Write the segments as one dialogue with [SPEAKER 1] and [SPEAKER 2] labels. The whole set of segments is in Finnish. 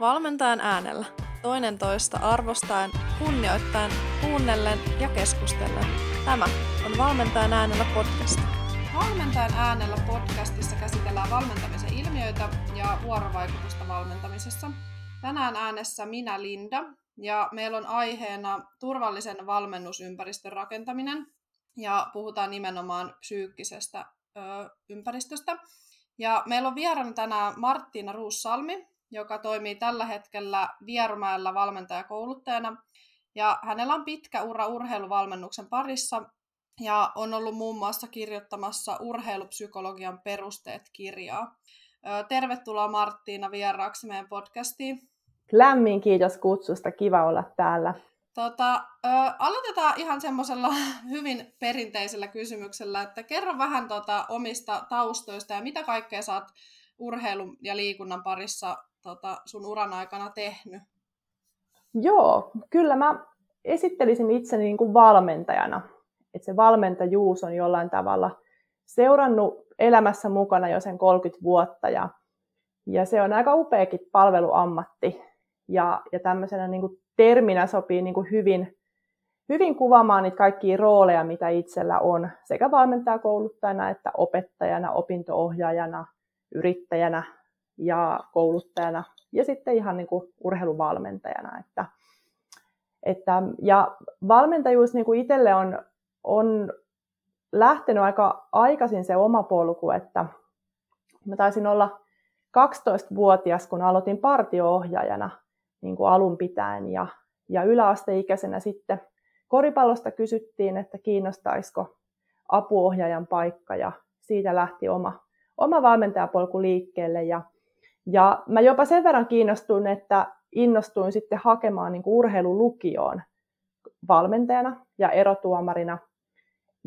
[SPEAKER 1] Valmentajan äänellä. Toinen toista arvostaen, kunnioittaen, kuunnellen ja keskustellen. Tämä on Valmentajan äänellä podcast.
[SPEAKER 2] Valmentajan äänellä podcastissa käsitellään valmentamisen ilmiöitä ja vuorovaikutusta valmentamisessa. Tänään äänessä minä Linda ja meillä on aiheena turvallisen valmennusympäristön rakentaminen ja puhutaan nimenomaan psyykkisestä ö, ympäristöstä. Ja meillä on vieraana tänään Marttiina Ruussalmi, joka toimii tällä hetkellä Vierumäellä valmentajakouluttajana. Ja hänellä on pitkä ura urheiluvalmennuksen parissa ja on ollut muun muassa kirjoittamassa urheilupsykologian perusteet-kirjaa. Tervetuloa Marttiina vieraaksi meidän podcastiin.
[SPEAKER 3] Lämmin kiitos kutsusta, kiva olla täällä.
[SPEAKER 2] Tota, ö, aloitetaan ihan semmoisella hyvin perinteisellä kysymyksellä, että kerro vähän tota omista taustoista ja mitä kaikkea oot urheilun ja liikunnan parissa tota, sun uran aikana tehnyt?
[SPEAKER 3] Joo, kyllä mä esittelisin itseni niin kuin valmentajana. Että se valmentajuus on jollain tavalla seurannut elämässä mukana jo sen 30 vuotta ja, ja se on aika upeakin palveluammatti. Ja, ja tämmöisenä niin kuin terminä sopii niin kuin hyvin, hyvin kuvaamaan niitä kaikkia rooleja, mitä itsellä on sekä valmentajakouluttajana että opettajana, opintoohjaajana, yrittäjänä ja kouluttajana ja sitten ihan niin kuin urheiluvalmentajana. Että, että, ja valmentajuus niin kuin itselle on, on lähtenyt aika aikaisin se oma polku, että mä taisin olla 12-vuotias, kun aloitin partioohjaajana niin kuin alun pitäen ja, ja yläasteikäisenä sitten koripallosta kysyttiin, että kiinnostaisiko apuohjaajan paikka ja siitä lähti oma, oma valmentajapolku liikkeelle ja, ja mä jopa sen verran kiinnostuin, että innostuin sitten hakemaan niin urheilulukioon valmentajana ja erotuomarina.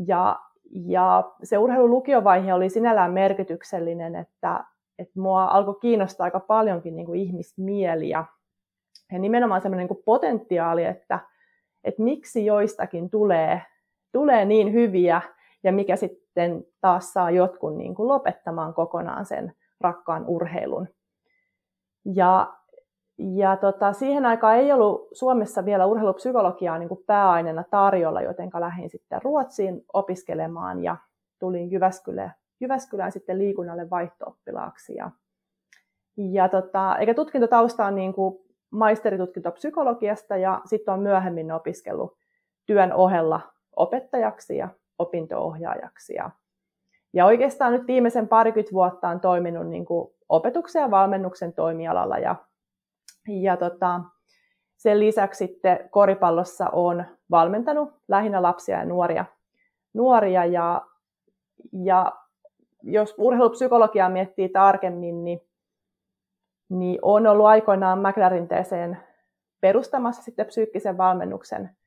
[SPEAKER 3] Ja, ja se urheilulukiovaihe oli sinällään merkityksellinen, että, että mua alkoi kiinnostaa aika paljonkin niin kuin ihmismieli ja, nimenomaan semmoinen niin potentiaali, että, että miksi joistakin tulee, tulee niin hyviä ja mikä sitten taas saa jotkut niin kuin lopettamaan kokonaan sen rakkaan urheilun. Ja, ja tota, siihen aikaan ei ollut Suomessa vielä urheilupsykologiaa niin kuin pääaineena tarjolla, joten lähdin sitten Ruotsiin opiskelemaan ja tulin Jyväskylään, Jyväskylään sitten liikunnalle vaihtooppilaaksi. Ja, ja tota, eikä tutkintotausta on niin kuin maisteritutkinto psykologiasta ja sitten on myöhemmin opiskellut työn ohella opettajaksi ja opintoohjaajaksi. Ja, ja oikeastaan nyt viimeisen parikymmentä vuotta on toiminut niin kuin opetuksen ja valmennuksen toimialalla ja, ja tota, sen lisäksi sitten koripallossa on valmentanut lähinnä lapsia ja nuoria, nuoria ja, ja jos urheilupsykologiaa miettii tarkemmin, niin, niin on ollut aikoinaan McLarinteeseen perustamassa sitten psyykkisen valmennuksen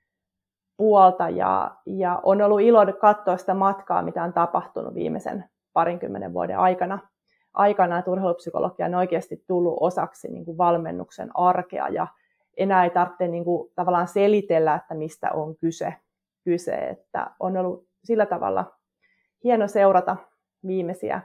[SPEAKER 3] puolta ja, ja on ollut ilo katsoa sitä matkaa, mitä on tapahtunut viimeisen parinkymmenen vuoden aikana – aikana, että urheilupsykologia on oikeasti tullut osaksi niin kuin valmennuksen arkea ja enää ei tarvitse niin kuin, tavallaan selitellä, että mistä on kyse, kyse, että on ollut sillä tavalla hieno seurata viimeisiä,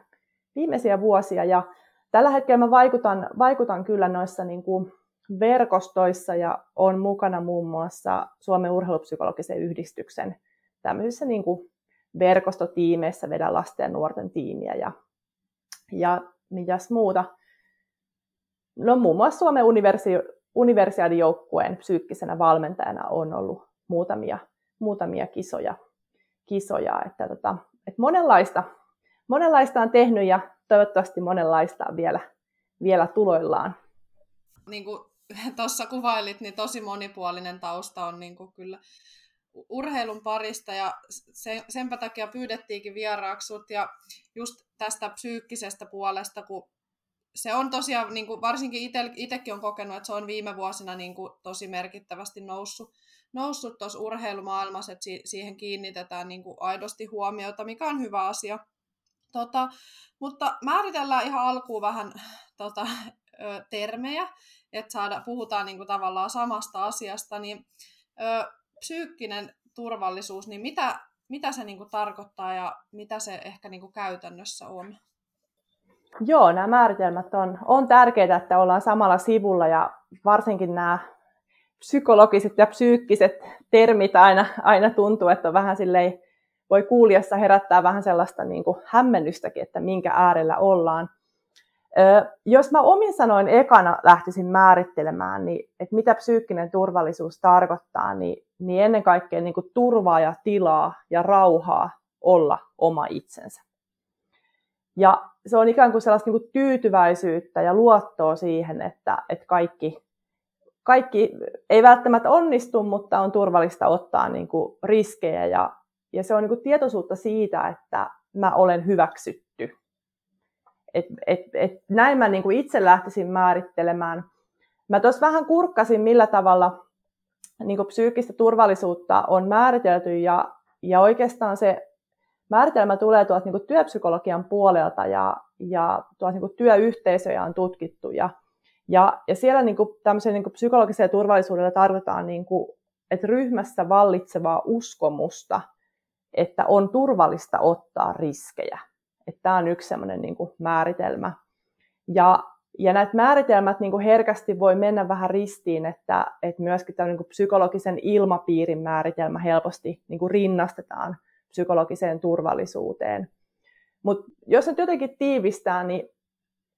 [SPEAKER 3] viimeisiä vuosia. Ja tällä hetkellä mä vaikutan, vaikutan kyllä noissa niin kuin verkostoissa ja on mukana muun muassa Suomen urheilupsykologisen yhdistyksen tämmöisissä niin kuin verkostotiimeissä vedän lasten ja nuorten tiimiä ja ja mitäs muuta. No muun muassa Suomen universi- universiaadijoukkueen psyykkisenä valmentajana on ollut muutamia, muutamia kisoja, kisoja että, tota, että monenlaista, monenlaista on tehnyt ja toivottavasti monenlaista on vielä, vielä tuloillaan.
[SPEAKER 2] Niin kuin tuossa kuvailit, niin tosi monipuolinen tausta on niin kuin kyllä urheilun parista ja sen, senpä takia pyydettiinkin vieraaksut ja just tästä psyykkisestä puolesta, kun se on tosiaan, niin kuin varsinkin itsekin on kokenut, että se on viime vuosina niin kuin tosi merkittävästi noussut noussut urheilumaailmassa, että siihen kiinnitetään niin kuin aidosti huomiota, mikä on hyvä asia. Tota, mutta määritellään ihan alkuun vähän tota, termejä, että saada, puhutaan niin kuin tavallaan samasta asiasta, niin ö, psyykkinen turvallisuus, niin mitä, mitä se niin kuin tarkoittaa ja mitä se ehkä niin kuin käytännössä on?
[SPEAKER 3] Joo, nämä määritelmät on, on tärkeitä, että ollaan samalla sivulla ja varsinkin nämä psykologiset ja psyykkiset termit aina, aina tuntuu, että on vähän silleen, voi kuulijassa herättää vähän sellaista niin kuin hämmennystäkin, että minkä äärellä ollaan. Jos mä omin sanoin ekana lähtisin määrittelemään, niin, että mitä psyykkinen turvallisuus tarkoittaa, niin, niin ennen kaikkea niin kuin turvaa ja tilaa ja rauhaa olla oma itsensä. Ja se on ikään kuin sellaista niin kuin tyytyväisyyttä ja luottoa siihen, että, että kaikki, kaikki ei välttämättä onnistu, mutta on turvallista ottaa niin kuin riskejä. Ja, ja se on niin kuin tietoisuutta siitä, että mä olen hyväksytty. Et, et, et näin mä niin kuin itse lähtisin määrittelemään. Mä tuossa vähän kurkkasin, millä tavalla niin kuin psyykkistä turvallisuutta on määritelty, ja, ja oikeastaan se määritelmä tulee tuolta niin kuin työpsykologian puolelta ja, ja tuolta niin kuin työyhteisöjä on tutkittu. Ja, ja, ja siellä niin kuin tämmöisen niin kuin psykologisella turvallisuudella tarvitaan, niin kuin, että ryhmässä vallitsevaa uskomusta, että on turvallista ottaa riskejä. Että tämä on yksi semmoinen niin kuin määritelmä. Ja, ja näitä määritelmät niin kuin herkästi voi mennä vähän ristiin, että, että myöskin tämän niin psykologisen ilmapiirin määritelmä helposti niin kuin rinnastetaan psykologiseen turvallisuuteen. Mutta jos nyt jotenkin tiivistää, niin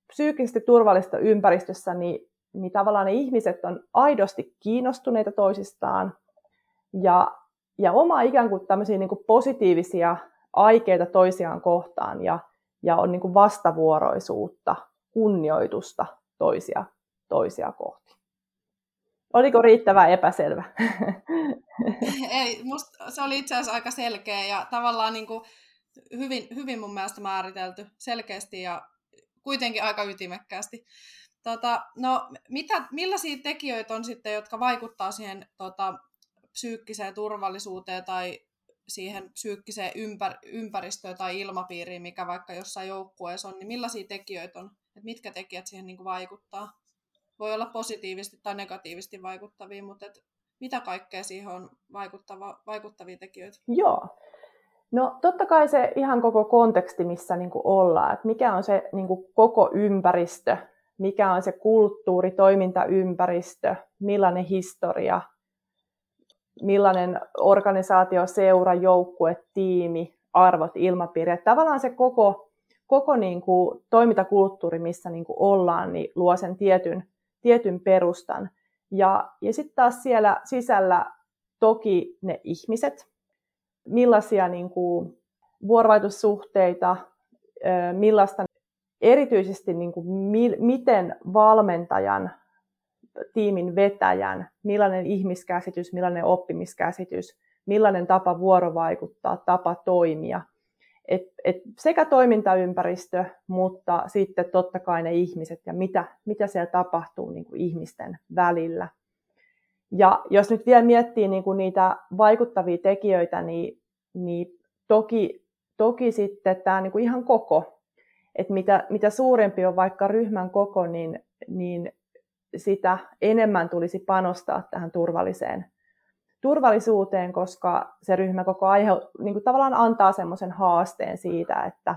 [SPEAKER 3] psyykkisesti turvallista ympäristössä, niin, niin tavallaan ne ihmiset on aidosti kiinnostuneita toisistaan ja, ja oma ikään kuin tämmöisiä niin kuin positiivisia aikeita toisiaan kohtaan ja, ja on niin kuin vastavuoroisuutta, kunnioitusta toisia, toisia kohti. Oliko riittävä epäselvä?
[SPEAKER 2] Ei, musta se oli itse asiassa aika selkeä ja tavallaan niin kuin hyvin, hyvin mun mielestä määritelty selkeästi ja kuitenkin aika ytimekkäästi. Tota, no, mitä, millaisia tekijöitä on sitten, jotka vaikuttaa siihen tota, psyykkiseen turvallisuuteen tai siihen psyykkiseen ympär, ympäristöön tai ilmapiiriin, mikä vaikka jossain joukkueessa on, niin millaisia tekijöitä on, että mitkä tekijät siihen niin kuin vaikuttaa? Voi olla positiivisesti tai negatiivisesti vaikuttavia, mutta et mitä kaikkea siihen on vaikuttava, vaikuttavia tekijöitä?
[SPEAKER 3] Joo. No totta kai se ihan koko konteksti, missä niin kuin ollaan, että mikä on se niin kuin koko ympäristö, mikä on se kulttuuri, toimintaympäristö, millainen historia, millainen organisaatio, seura, joukkue, tiimi, arvot, ilmapiiri. Että tavallaan se koko, koko niin kuin toimintakulttuuri, missä niin kuin ollaan, niin luo sen tietyn, tietyn perustan. Ja, ja sitten taas siellä sisällä toki ne ihmiset, millaisia niin kuin vuorovaikutussuhteita, millaista erityisesti niin kuin, miten valmentajan, tiimin vetäjän, millainen ihmiskäsitys, millainen oppimiskäsitys, millainen tapa vuorovaikuttaa, tapa toimia. Et, et sekä toimintaympäristö, mutta sitten totta kai ne ihmiset ja mitä, mitä siellä tapahtuu niin kuin ihmisten välillä. Ja jos nyt vielä miettii niin kuin niitä vaikuttavia tekijöitä, niin, niin toki, toki sitten tämä niin kuin ihan koko, että mitä, mitä suurempi on vaikka ryhmän koko, niin, niin sitä enemmän tulisi panostaa tähän turvalliseen turvallisuuteen, koska se ryhmä koko aihe niin kuin tavallaan antaa semmoisen haasteen siitä, että,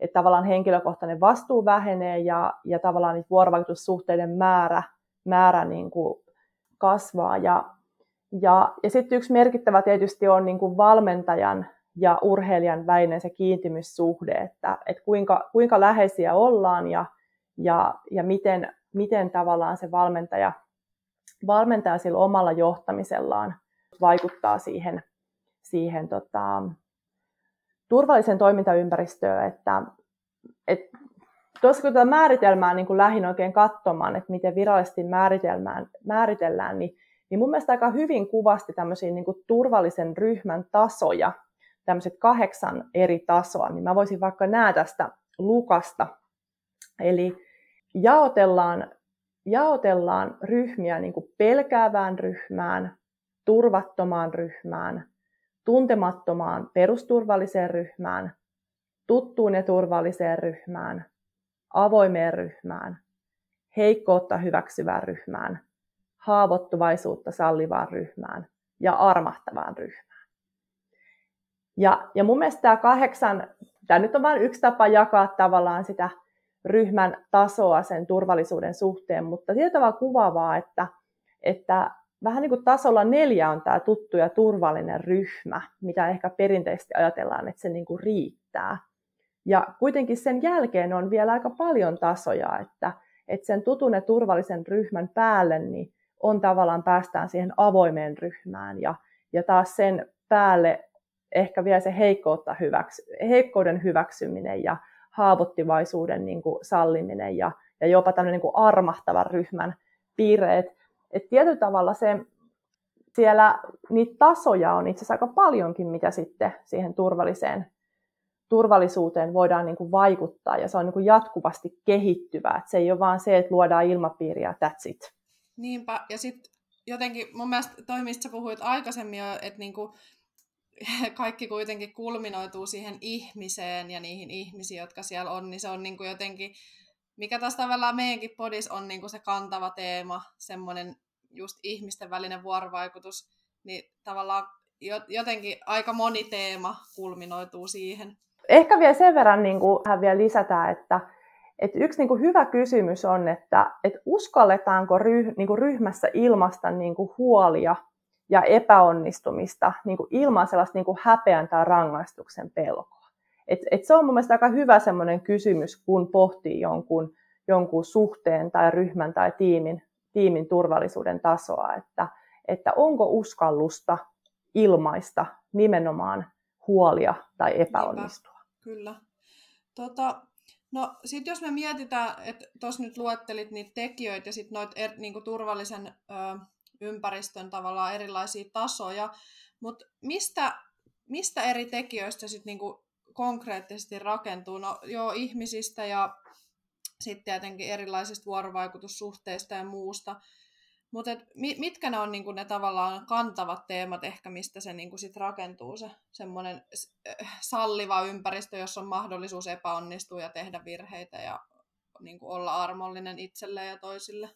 [SPEAKER 3] että tavallaan henkilökohtainen vastuu vähenee ja, ja tavallaan niitä vuorovaikutussuhteiden määrä, määrä niin kuin kasvaa. Ja, ja, ja sitten yksi merkittävä tietysti on niin kuin valmentajan ja urheilijan välinen se kiintymyssuhde, että, että kuinka, kuinka läheisiä ollaan ja, ja, ja miten, miten tavallaan se valmentaja, valmentaja sillä omalla johtamisellaan vaikuttaa siihen, siihen tota, turvalliseen toimintaympäristöön, että, et, tuossa kun tätä määritelmää niin kuin lähin oikein katsomaan, että miten virallisesti määritellään, niin, niin mun mielestä aika hyvin kuvasti tämmöisiä niin turvallisen ryhmän tasoja, tämmöiset kahdeksan eri tasoa, niin mä voisin vaikka nää tästä lukasta. Eli jaotellaan, jaotellaan ryhmiä niin kuin pelkäävään ryhmään, turvattomaan ryhmään, tuntemattomaan perusturvalliseen ryhmään, tuttuun ja turvalliseen ryhmään, avoimeen ryhmään, heikkoutta hyväksyvään ryhmään, haavoittuvaisuutta sallivaan ryhmään ja armahtavaan ryhmään. Ja, ja mun mielestä tämä kahdeksan, tämä nyt on vain yksi tapa jakaa tavallaan sitä ryhmän tasoa sen turvallisuuden suhteen, mutta tietyllä kuvaavaa, että, että vähän niin kuin tasolla neljä on tämä tuttu ja turvallinen ryhmä, mitä ehkä perinteisesti ajatellaan, että se niin kuin riittää. Ja kuitenkin sen jälkeen on vielä aika paljon tasoja, että, että sen tutun ja turvallisen ryhmän päälle niin on tavallaan päästään siihen avoimeen ryhmään ja, ja taas sen päälle ehkä vielä se heikkoutta hyväksy, heikkouden hyväksyminen ja haavoittivaisuuden niin kuin salliminen ja, ja jopa tämmöinen niin kuin armahtavan ryhmän piirreet. Et tietyllä tavalla se, siellä niitä tasoja on itse asiassa aika paljonkin, mitä sitten siihen turvalliseen, turvallisuuteen voidaan niin kuin vaikuttaa, ja se on niin kuin jatkuvasti kehittyvää. Et se ei ole vaan se, että luodaan ilmapiiriä, that's it.
[SPEAKER 2] Niinpä, ja sitten jotenkin mun mielestä toi, mistä sä puhuit aikaisemmin että niinku, kaikki kuitenkin kulminoituu siihen ihmiseen ja niihin ihmisiin, jotka siellä on, niin se on niinku jotenkin, mikä taas tavallaan meidänkin podis on niinku se kantava teema, semmoinen just ihmisten välinen vuorovaikutus, niin tavallaan jotenkin aika moni teema kulminoituu siihen.
[SPEAKER 3] Ehkä vielä sen verran niin kuin, vielä lisätään, että et yksi niin kuin hyvä kysymys on, että et uskalletaanko ryh, niin kuin ryhmässä ilmasta niin kuin huolia ja epäonnistumista niin kuin ilman sellaista niin kuin häpeän tai rangaistuksen pelkoa. Et, et se on mun mielestä aika hyvä semmoinen kysymys, kun pohtii jonkun, jonkun suhteen tai ryhmän tai tiimin, tiimin turvallisuuden tasoa, että, että onko uskallusta ilmaista nimenomaan huolia tai epäonnistua. Niinpä,
[SPEAKER 2] kyllä. Tota, No sitten jos me mietitään, että tuossa nyt luettelit niitä tekijöitä ja sitten noita er, niinku turvallisen ö, ympäristön tavallaan erilaisia tasoja, mutta mistä, mistä eri tekijöistä sitten niinku konkreettisesti rakentuu? No joo, ihmisistä ja sitten tietenkin erilaisista vuorovaikutussuhteista ja muusta, mutta mitkä ne on niinku ne tavallaan kantavat teemat ehkä, mistä se niinku sit rakentuu se semmoinen äh, salliva ympäristö, jossa on mahdollisuus epäonnistua ja tehdä virheitä ja niinku olla armollinen itselle ja toisille?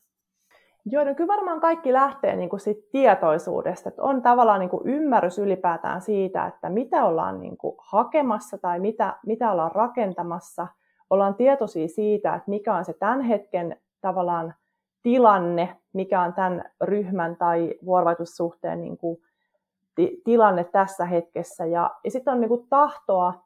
[SPEAKER 3] Joo, no kyllä varmaan kaikki lähtee niin kuin siitä tietoisuudesta, että on tavallaan niin kuin ymmärrys ylipäätään siitä, että mitä ollaan niin kuin hakemassa tai mitä, mitä ollaan rakentamassa. Ollaan tietoisia siitä, että mikä on se tämän hetken tavallaan tilanne, mikä on tämän ryhmän tai vuorovaikutussuhteen niin kuin ti- tilanne tässä hetkessä. Ja, ja sitten on niin kuin tahtoa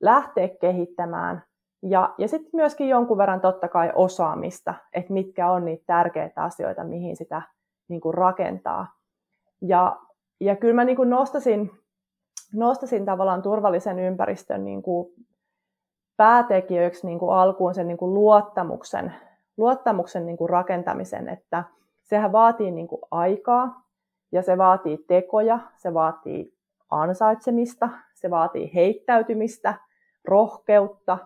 [SPEAKER 3] lähteä kehittämään ja, ja sitten myöskin jonkun verran totta kai osaamista, että mitkä on niitä tärkeitä asioita, mihin sitä niin kuin rakentaa. Ja, ja kyllä mä niin kuin nostasin, nostasin tavallaan turvallisen ympäristön niin kuin päätekijöiksi niin kuin alkuun sen niin kuin luottamuksen luottamuksen niin kuin rakentamisen, että sehän vaatii niin kuin aikaa ja se vaatii tekoja, se vaatii ansaitsemista, se vaatii heittäytymistä, rohkeutta,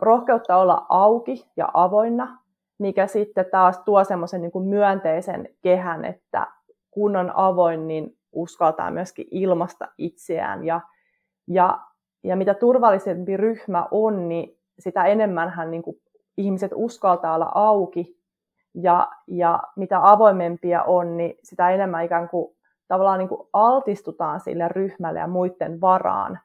[SPEAKER 3] rohkeutta olla auki ja avoinna, mikä sitten taas tuo semmoisen niin kuin myönteisen kehän, että kun on avoin, niin uskaltaa myöskin ilmasta itseään. Ja, ja, ja mitä turvallisempi ryhmä on, niin sitä enemmän hän niin kuin ihmiset uskaltaa olla auki ja, ja mitä avoimempia on, niin sitä enemmän ikään kuin tavallaan niin kuin altistutaan sille ryhmälle ja muiden varaan,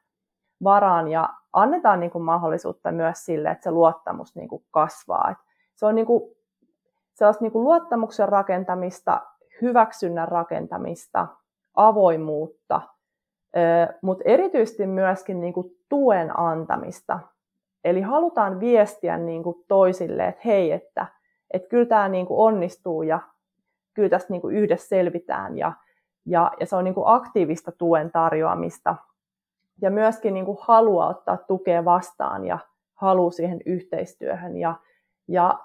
[SPEAKER 3] varaan ja annetaan niin kuin mahdollisuutta myös sille, että se luottamus niin kuin kasvaa. Et se on niin kuin sellaista niin kuin luottamuksen rakentamista, hyväksynnän rakentamista, avoimuutta, mutta erityisesti myöskin niin kuin tuen antamista. Eli halutaan viestiä niin kuin toisille, että hei, että, että kyllä tämä niin kuin onnistuu ja kyllä tästä niin kuin yhdessä selvitään. Ja, ja, ja se on niin kuin aktiivista tuen tarjoamista ja myöskin niin kuin halua ottaa tukea vastaan ja halu siihen yhteistyöhön ja, ja,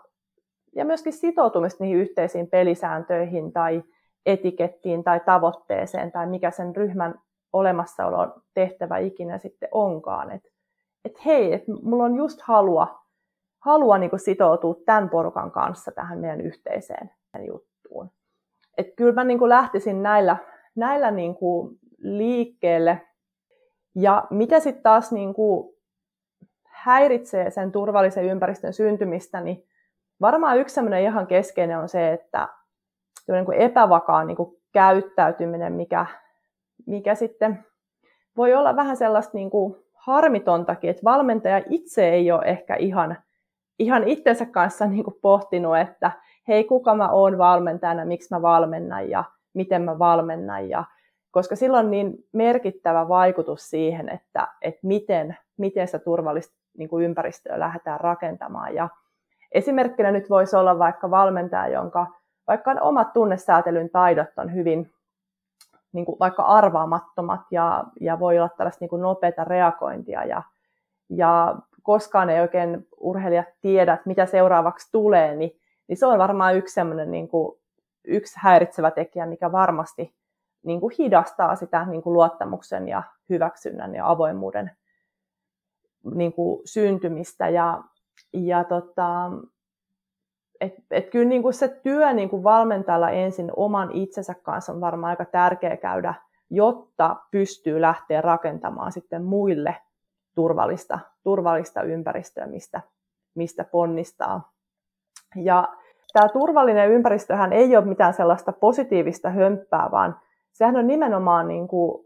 [SPEAKER 3] ja myöskin sitoutumista niihin yhteisiin pelisääntöihin tai etikettiin tai tavoitteeseen tai mikä sen ryhmän olemassaolon tehtävä ikinä sitten onkaan. Et että hei, että mulla on just halua, halua niin sitoutua tämän porukan kanssa tähän meidän yhteiseen juttuun. Et kyllä mä niin lähtisin näillä, näillä niin liikkeelle. Ja mitä sitten taas niin häiritsee sen turvallisen ympäristön syntymistä, niin varmaan yksi sellainen ihan keskeinen on se, että niin epävakaa niin käyttäytyminen, mikä, mikä sitten voi olla vähän sellaista niin kuin harmitontakin, että valmentaja itse ei ole ehkä ihan ihan itsensä kanssa niin kuin pohtinut, että hei, kuka mä oon valmentajana, miksi mä valmennan ja miten mä valmennan. Ja, koska silloin on niin merkittävä vaikutus siihen, että, että miten, miten sitä turvallista niin kuin ympäristöä lähdetään rakentamaan. Ja esimerkkinä nyt voisi olla vaikka valmentaja, jonka vaikka omat tunnesäätelyn taidot on hyvin niin kuin vaikka arvaamattomat ja, ja voi olla tällaista niin kuin nopeata reagointia ja, ja koskaan ei oikein urheilijat tiedä, että mitä seuraavaksi tulee, niin, niin se on varmaan yksi niin kuin, yksi häiritsevä tekijä, mikä varmasti niin kuin hidastaa sitä niin kuin luottamuksen ja hyväksynnän ja avoimuuden niin kuin syntymistä. Ja, ja tota, et, et kyllä niin kuin se työ niin kuin valmentajalla ensin oman itsensä kanssa on varmaan aika tärkeä käydä, jotta pystyy lähteä rakentamaan sitten muille turvallista, turvallista ympäristöä, mistä, mistä ponnistaa. Ja tämä turvallinen ympäristöhän ei ole mitään sellaista positiivista hömppää, vaan sehän on nimenomaan niin kuin,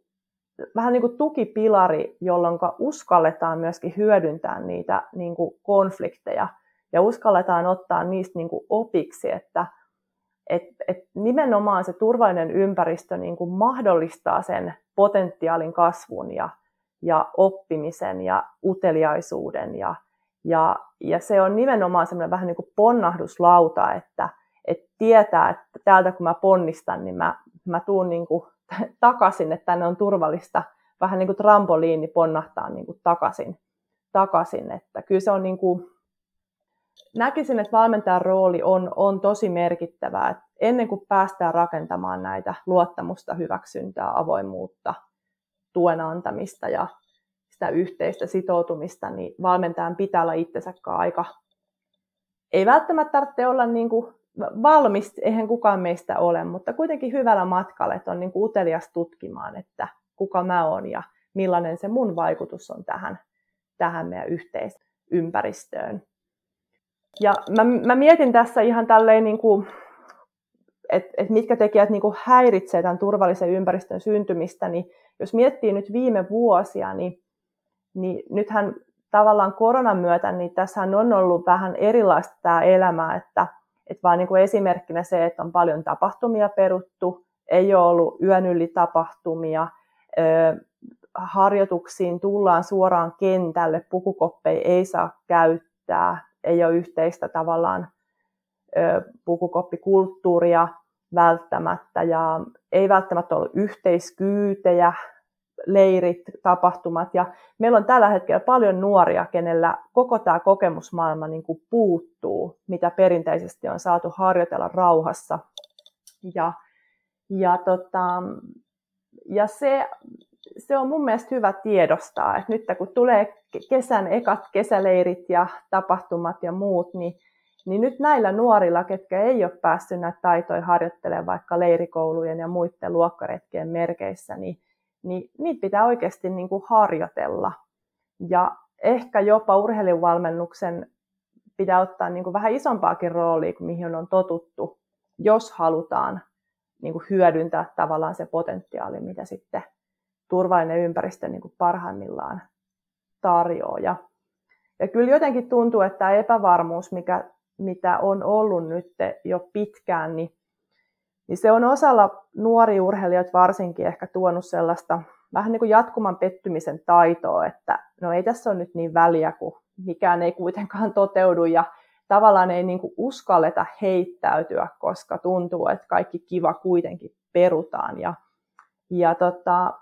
[SPEAKER 3] vähän niin kuin tukipilari, jolloin uskalletaan myöskin hyödyntää niitä niin kuin konflikteja ja uskalletaan ottaa niistä niin kuin opiksi, että et, et nimenomaan se turvallinen ympäristö niin kuin mahdollistaa sen potentiaalin kasvun ja, ja oppimisen ja uteliaisuuden ja, ja, ja se on nimenomaan semmoinen vähän niin kuin ponnahduslauta, että, että tietää, että täältä kun mä ponnistan, niin mä, mä tuun niin kuin takaisin, että tänne on turvallista vähän niin kuin trampoliini ponnahtaa niin kuin takaisin, takaisin. Että kyllä se on niin kuin, näkisin, että valmentajan rooli on, on tosi merkittävää. Että ennen kuin päästään rakentamaan näitä luottamusta, hyväksyntää, avoimuutta, tuen antamista ja sitä yhteistä sitoutumista, niin valmentajan pitää olla itsensä aika... Ei välttämättä tarvitse olla niin kuin valmis, eihän kukaan meistä ole, mutta kuitenkin hyvällä matkalla, että on niin kuin utelias tutkimaan, että kuka mä oon ja millainen se mun vaikutus on tähän, tähän meidän yhteisympäristöön. Ja mä, mä mietin tässä ihan tälleen, niin kuin, että et mitkä tekijät niin kuin häiritsee tämän turvallisen ympäristön syntymistä, niin jos miettii nyt viime vuosia, niin, niin nythän tavallaan koronan myötä, niin tässä on ollut vähän erilaista tämä elämä, että, että vaan niin kuin esimerkkinä se, että on paljon tapahtumia peruttu, ei ole ollut yön yli tapahtumia, harjoituksiin tullaan suoraan kentälle, pukukoppeja ei saa käyttää, ei ole yhteistä tavallaan pukukoppikulttuuria välttämättä ja ei välttämättä ole yhteiskyytejä, leirit, tapahtumat. Ja meillä on tällä hetkellä paljon nuoria, kenellä koko tämä kokemusmaailma niin kuin puuttuu, mitä perinteisesti on saatu harjoitella rauhassa. Ja, ja, tota, ja se, se on mun mielestä hyvä tiedostaa, että nyt kun tulee kesän ekat kesäleirit ja tapahtumat ja muut, niin, niin nyt näillä nuorilla, ketkä ei ole päässyt näitä taitoja harjoittelemaan vaikka leirikoulujen ja muiden luokkaretkien merkeissä, niin, niin niitä pitää oikeasti niin kuin harjoitella. Ja ehkä jopa urheiluvalmennuksen pitää ottaa niin kuin vähän isompaakin roolia kuin mihin on totuttu, jos halutaan niin kuin hyödyntää tavallaan se potentiaali, mitä sitten turvallinen ympäristö niin kuin parhaimmillaan tarjoaa. Ja, ja kyllä jotenkin tuntuu, että tämä epävarmuus, mikä, mitä on ollut nyt jo pitkään, niin, niin se on osalla nuori urheilijoita varsinkin ehkä tuonut sellaista vähän niin kuin jatkuman pettymisen taitoa, että no ei tässä ole nyt niin väliä, kun mikään ei kuitenkaan toteudu ja tavallaan ei niin kuin uskalleta heittäytyä, koska tuntuu, että kaikki kiva kuitenkin perutaan. Ja, ja, tota,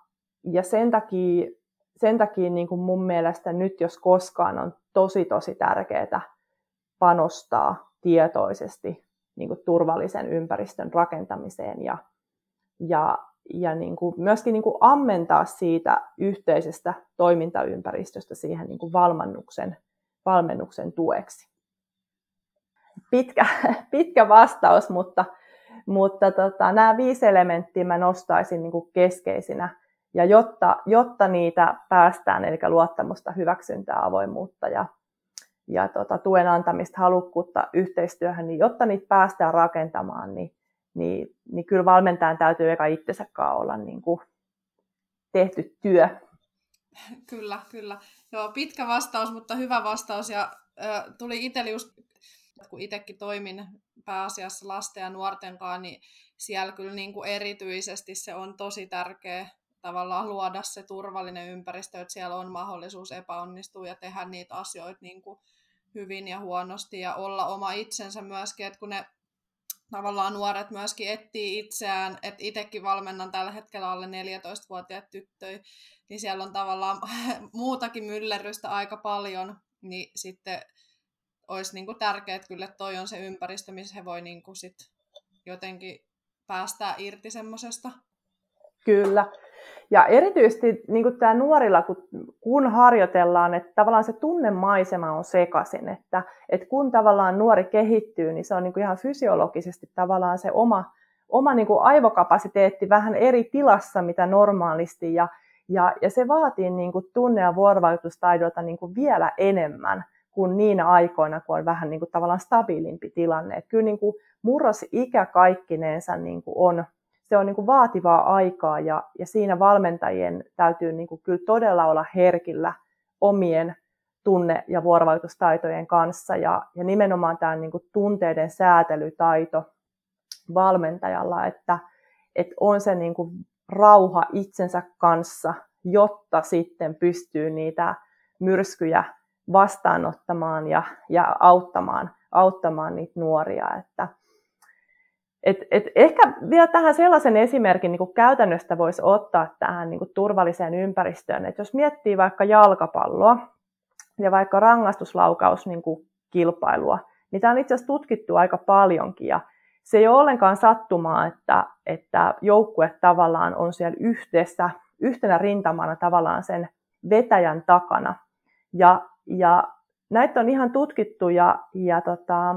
[SPEAKER 3] ja sen takia sen takia niin kuin mun mielestä nyt jos koskaan on tosi tosi tärkeää panostaa tietoisesti niin kuin turvallisen ympäristön rakentamiseen ja, ja, ja niin kuin myöskin niin kuin ammentaa siitä yhteisestä toimintaympäristöstä siihen niin kuin valmennuksen, valmennuksen tueksi. Pitkä, pitkä vastaus, mutta, mutta tota, nämä viisi elementtiä mä nostaisin niin kuin keskeisinä ja jotta, jotta niitä päästään, eli luottamusta, hyväksyntää, avoimuutta ja, ja tota, tuen antamista, halukkuutta yhteistyöhön, niin jotta niitä päästään rakentamaan, niin, niin, niin kyllä valmentajan täytyy eka itsensä olla niin kuin tehty työ.
[SPEAKER 2] Kyllä, kyllä. Joo, pitkä vastaus, mutta hyvä vastaus ja tuli itselle just, kun itsekin toimin pääasiassa lasten ja nuorten kanssa, niin siellä kyllä niin kuin erityisesti se on tosi tärkeä tavallaan luoda se turvallinen ympäristö, että siellä on mahdollisuus epäonnistua ja tehdä niitä asioita niin kuin hyvin ja huonosti ja olla oma itsensä myöskin, että kun ne tavallaan nuoret myöskin etsii itseään, että itsekin valmennan tällä hetkellä alle 14-vuotiaat tyttöjä, niin siellä on tavallaan muutakin myllerrystä aika paljon, niin sitten olisi niin kuin tärkeää, että kyllä toi on se ympäristö, missä he voi niin kuin sit jotenkin päästää irti semmoisesta.
[SPEAKER 3] Kyllä. Ja erityisesti niin tämä nuorilla, kun, kun harjoitellaan, että tavallaan se tunnemaisema on sekaisin, että, että kun tavallaan nuori kehittyy, niin se on niin kuin ihan fysiologisesti tavallaan se oma, oma niin kuin aivokapasiteetti vähän eri tilassa, mitä normaalisti, ja, ja, ja se vaatii niin kuin tunne- ja vuorovaikutustaidolta niin kuin vielä enemmän kuin niinä aikoina, kun on vähän niin kuin tavallaan stabiilimpi tilanne. Että kyllä niin kuin murrosikä kaikkineensa niin kuin on, se on niin kuin vaativaa aikaa ja, ja siinä valmentajien täytyy niin kuin kyllä todella olla herkillä omien tunne- ja vuorovaikutustaitojen kanssa ja, ja nimenomaan tämä niin kuin tunteiden säätelytaito valmentajalla, että, että on se niin kuin rauha itsensä kanssa, jotta sitten pystyy niitä myrskyjä vastaanottamaan ja, ja auttamaan, auttamaan niitä nuoria. Että, et, et ehkä vielä tähän sellaisen esimerkin niin kuin käytännöstä voisi ottaa tähän niin kuin turvalliseen ympäristöön, että jos miettii vaikka jalkapalloa ja vaikka rangaistuslaukaus niin kuin kilpailua, niin tämä on itse asiassa tutkittu aika paljonkin ja se ei ole ollenkaan sattumaa, että, että joukkue tavallaan on siellä yhdessä, yhtenä rintamana tavallaan sen vetäjän takana. Ja, ja näitä on ihan tutkittu ja, ja tota,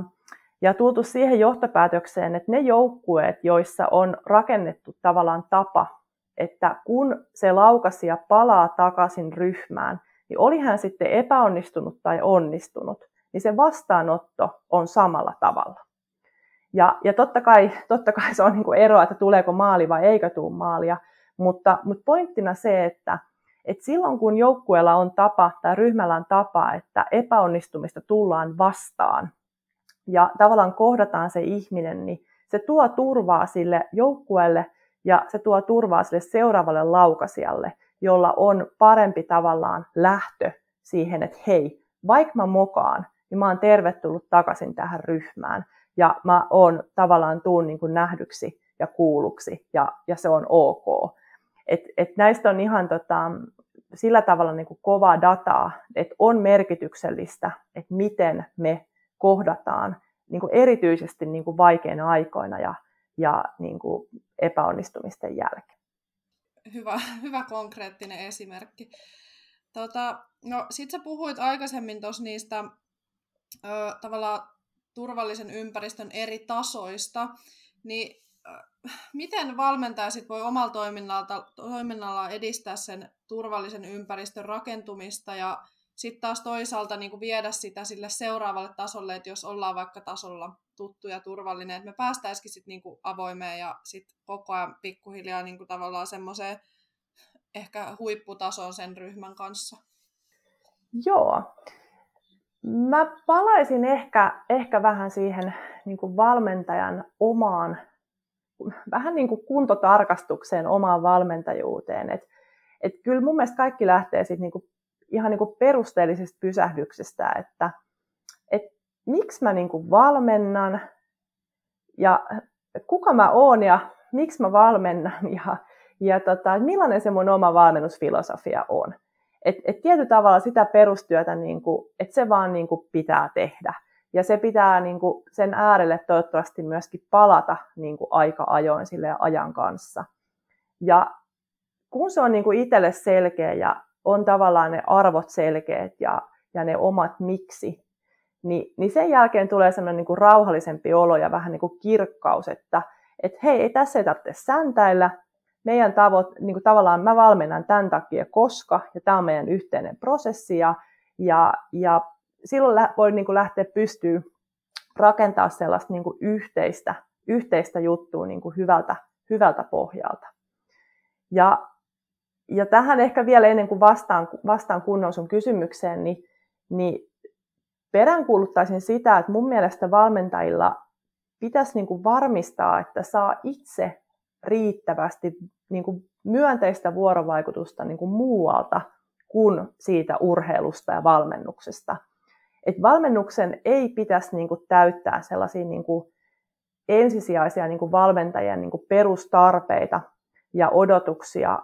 [SPEAKER 3] ja tultu siihen johtopäätökseen, että ne joukkueet, joissa on rakennettu tavallaan tapa, että kun se laukasija palaa takaisin ryhmään, niin oli hän sitten epäonnistunut tai onnistunut, niin se vastaanotto on samalla tavalla. Ja, ja totta, kai, totta kai se on niin eroa, että tuleeko maali vai eikö tule maalia, mutta, mutta pointtina se, että, että silloin kun joukkueella on tapa tai ryhmällä on tapa, että epäonnistumista tullaan vastaan, ja tavallaan kohdataan se ihminen, niin se tuo turvaa sille joukkueelle ja se tuo turvaa sille seuraavalle laukasijalle, jolla on parempi tavallaan lähtö siihen, että hei, vaikka mä mokaan, niin mä oon tervetullut takaisin tähän ryhmään ja mä oon tavallaan tuun niin kuin nähdyksi ja kuulluksi ja, ja se on ok. Et, et näistä on ihan tota, sillä tavalla niin kuin kovaa dataa, että on merkityksellistä, että miten me kohdataan niin kuin erityisesti niin kuin vaikeina aikoina ja, ja niin kuin epäonnistumisten jälkeen.
[SPEAKER 2] Hyvä, hyvä konkreettinen esimerkki. Tota, no, Sitten sä puhuit aikaisemmin tuossa niistä ö, tavallaan turvallisen ympäristön eri tasoista, niin miten valmentaja sit voi omalla toiminnallaan edistää sen turvallisen ympäristön rakentumista ja sitten taas toisaalta niin kuin viedä sitä sille seuraavalle tasolle, että jos ollaan vaikka tasolla tuttu ja turvallinen, että me päästäisikin sitten niin kuin avoimeen ja sitten koko ajan pikkuhiljaa niin kuin tavallaan semmoiseen ehkä huipputasoon sen ryhmän kanssa.
[SPEAKER 3] Joo. Mä palaisin ehkä, ehkä vähän siihen niin kuin valmentajan omaan, vähän niin kuin kuntotarkastukseen, omaan valmentajuuteen. Et, et kyllä mun mielestä kaikki lähtee sitten niin ihan niin kuin perusteellisesta pysähdyksestä, että, että miksi mä niin kuin valmennan ja kuka mä oon ja miksi mä valmennan ja, ja tota, millainen se mun oma valmennusfilosofia on. Et, et tietyllä tavalla sitä perustyötä, niin kuin, että se vaan niin kuin pitää tehdä. Ja se pitää niin kuin, sen äärelle toivottavasti myöskin palata niin kuin aika ajoin sille ajan kanssa. Ja kun se on niin kuin itselle selkeä ja on tavallaan ne arvot selkeät ja, ja ne omat miksi, niin, niin sen jälkeen tulee sellainen niin kuin rauhallisempi olo ja vähän niin kuin kirkkaus, että et hei, ei tässä ei tarvitse säntäillä, meidän tavoit, niin kuin tavallaan mä valmennan tämän takia, koska, ja tämä on meidän yhteinen prosessi, ja, ja, ja silloin voi niin kuin lähteä pystyy rakentaa sellaista niin kuin yhteistä, yhteistä juttua niin kuin hyvältä, hyvältä pohjalta. Ja ja tähän ehkä vielä ennen kuin vastaan, vastaan kunnon sun kysymykseen, niin, niin peräänkuuluttaisin sitä, että mun mielestä valmentajilla pitäisi niin kuin varmistaa, että saa itse riittävästi niin kuin myönteistä vuorovaikutusta niin kuin muualta kuin siitä urheilusta ja valmennuksesta. Et valmennuksen ei pitäisi niin kuin täyttää sellaisia niin kuin ensisijaisia niin kuin valmentajien niin kuin perustarpeita ja odotuksia.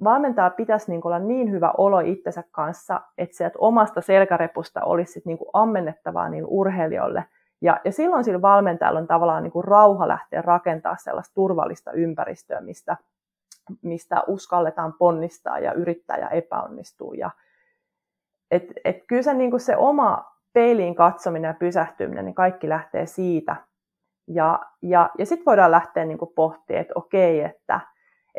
[SPEAKER 3] Et valmentaja pitäisi niin olla niin hyvä olo itsensä kanssa, että sieltä omasta selkärepusta olisi niin kuin ammennettavaa niin urheilijoille. Ja, ja silloin sillä valmentajalla on tavallaan niin rauha lähteä rakentaa sellaista turvallista ympäristöä, mistä, mistä uskalletaan ponnistaa ja yrittää ja epäonnistua. Ja, et, et kyllä se, niin se oma peiliin katsominen ja pysähtyminen, niin kaikki lähtee siitä. Ja, ja, ja sitten voidaan lähteä niin pohtimaan, että okei, että,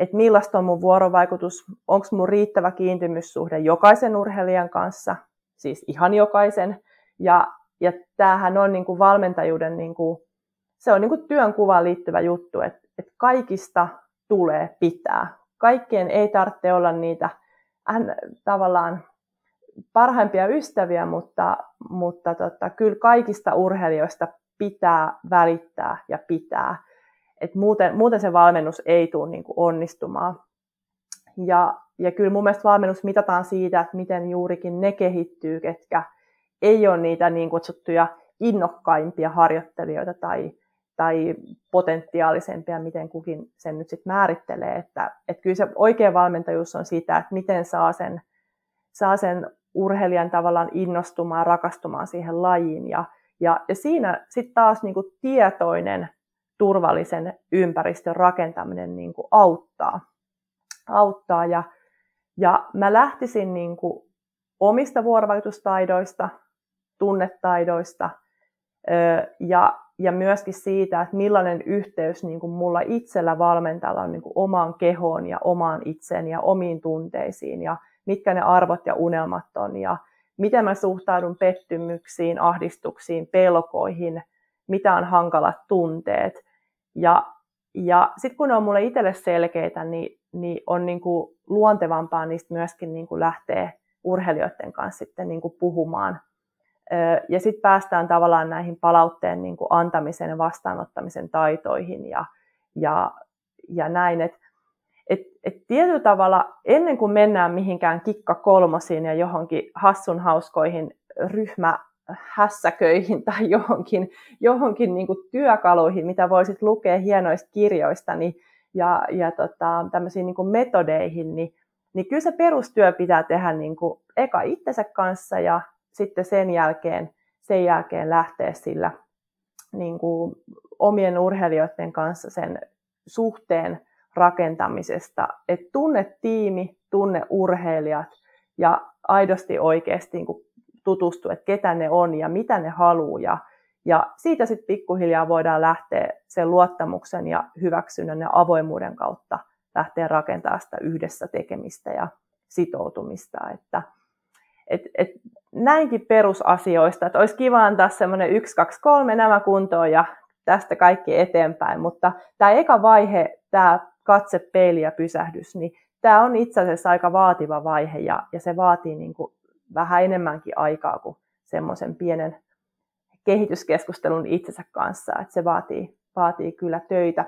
[SPEAKER 3] että millaista on mun vuorovaikutus, onko mun riittävä kiintymyssuhde jokaisen urheilijan kanssa, siis ihan jokaisen. Ja, ja tämähän on niin kuin valmentajuuden, niin kuin, se on niin kuin työnkuvaan liittyvä juttu, että, että kaikista tulee pitää. Kaikkien ei tarvitse olla niitä hän, tavallaan parhaimpia ystäviä, mutta, mutta tota, kyllä kaikista urheilijoista pitää välittää ja pitää. Et muuten, muuten se valmennus ei tule niin kuin onnistumaan. Ja, ja kyllä mun mielestä valmennus mitataan siitä, että miten juurikin ne kehittyy, ketkä ei ole niitä niin kutsuttuja innokkaimpia harjoittelijoita tai, tai potentiaalisempia, miten kukin sen nyt sitten määrittelee. Että, että kyllä se oikea valmentajuus on sitä, että miten saa sen, saa sen urheilijan tavallaan innostumaan, rakastumaan siihen lajiin. Ja, ja, ja siinä sitten taas niin kuin tietoinen, turvallisen ympäristön rakentaminen niin kuin auttaa. auttaa. Ja, ja mä lähtisin niin kuin omista vuorovaikutustaidoista, tunnetaidoista ja, ja myöskin siitä, että millainen yhteys niin kuin mulla itsellä valmentajalla on niin kuin omaan kehoon ja omaan itseen ja omiin tunteisiin ja mitkä ne arvot ja unelmat on ja miten mä suhtaudun pettymyksiin, ahdistuksiin, pelkoihin, mitä on hankalat tunteet. Ja, ja sitten kun ne on mulle itselle selkeitä, niin, niin on niin kuin luontevampaa niistä myöskin niin kuin lähteä urheilijoiden kanssa sitten niin kuin puhumaan. Ja sitten päästään tavallaan näihin palautteen niin kuin antamisen ja vastaanottamisen taitoihin ja, ja, ja näin. Et et, et tietyllä tavalla ennen kuin mennään mihinkään kikka kolmosiin ja johonkin hassun hauskoihin ryhmähässäköihin tai johonkin, johonkin niin kuin työkaluihin, mitä voisit lukea hienoista kirjoista niin, ja, ja tota, tämmöisiin niin kuin metodeihin, niin, niin kyllä se perustyö pitää tehdä niin kuin eka itsensä kanssa ja sitten sen jälkeen, sen jälkeen lähteä sillä niin kuin omien urheilijoiden kanssa sen suhteen rakentamisesta, että tunne tiimi, tunne urheilijat ja aidosti oikeasti niin tutustu, että ketä ne on ja mitä ne haluaa. Ja, ja siitä sitten pikkuhiljaa voidaan lähteä sen luottamuksen ja hyväksynnän ja avoimuuden kautta lähteä rakentamaan sitä yhdessä tekemistä ja sitoutumista. Että, et, et näinkin perusasioista, että olisi kiva antaa semmoinen 1, 2, 3 nämä kuntoon ja tästä kaikki eteenpäin, mutta tämä eka vaihe, tämä katse, peili ja pysähdys, niin tämä on itse asiassa aika vaativa vaihe ja, ja se vaatii niin kuin vähän enemmänkin aikaa kuin semmoisen pienen kehityskeskustelun itsensä kanssa, että se vaatii, vaatii kyllä töitä,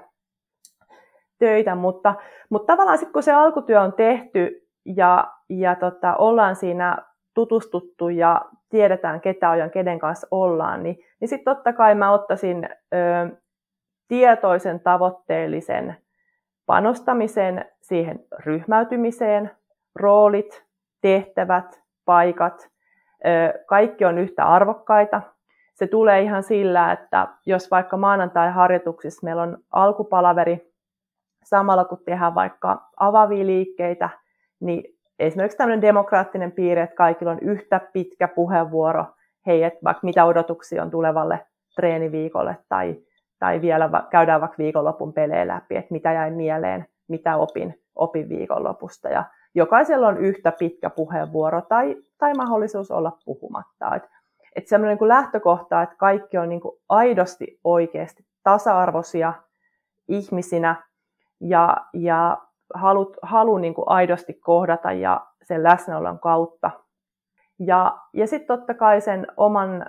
[SPEAKER 3] töitä mutta, mutta tavallaan sitten kun se alkutyö on tehty ja, ja tota, ollaan siinä tutustuttu ja tiedetään ketä ja kenen kanssa ollaan, niin, niin sitten totta kai mä ottaisin ö, tietoisen, tavoitteellisen panostamisen siihen ryhmäytymiseen, roolit, tehtävät, paikat, kaikki on yhtä arvokkaita. Se tulee ihan sillä, että jos vaikka maanantai-harjoituksissa meillä on alkupalaveri samalla kun tehdään vaikka avavia liikkeitä, niin esimerkiksi tämmöinen demokraattinen piirre, että kaikilla on yhtä pitkä puheenvuoro, hei, että vaikka mitä odotuksia on tulevalle treeniviikolle tai tai vielä käydään vaikka viikonlopun pelejä läpi, että mitä jäi mieleen, mitä opin, opin viikonlopusta. Ja jokaisella on yhtä pitkä puheenvuoro tai, tai mahdollisuus olla puhumatta. Että et semmoinen niin lähtökohta, että kaikki on niin kuin aidosti oikeasti tasa-arvoisia ihmisinä ja, ja halu, halu niin kuin aidosti kohdata ja sen läsnäolon kautta. Ja, ja sitten totta kai sen oman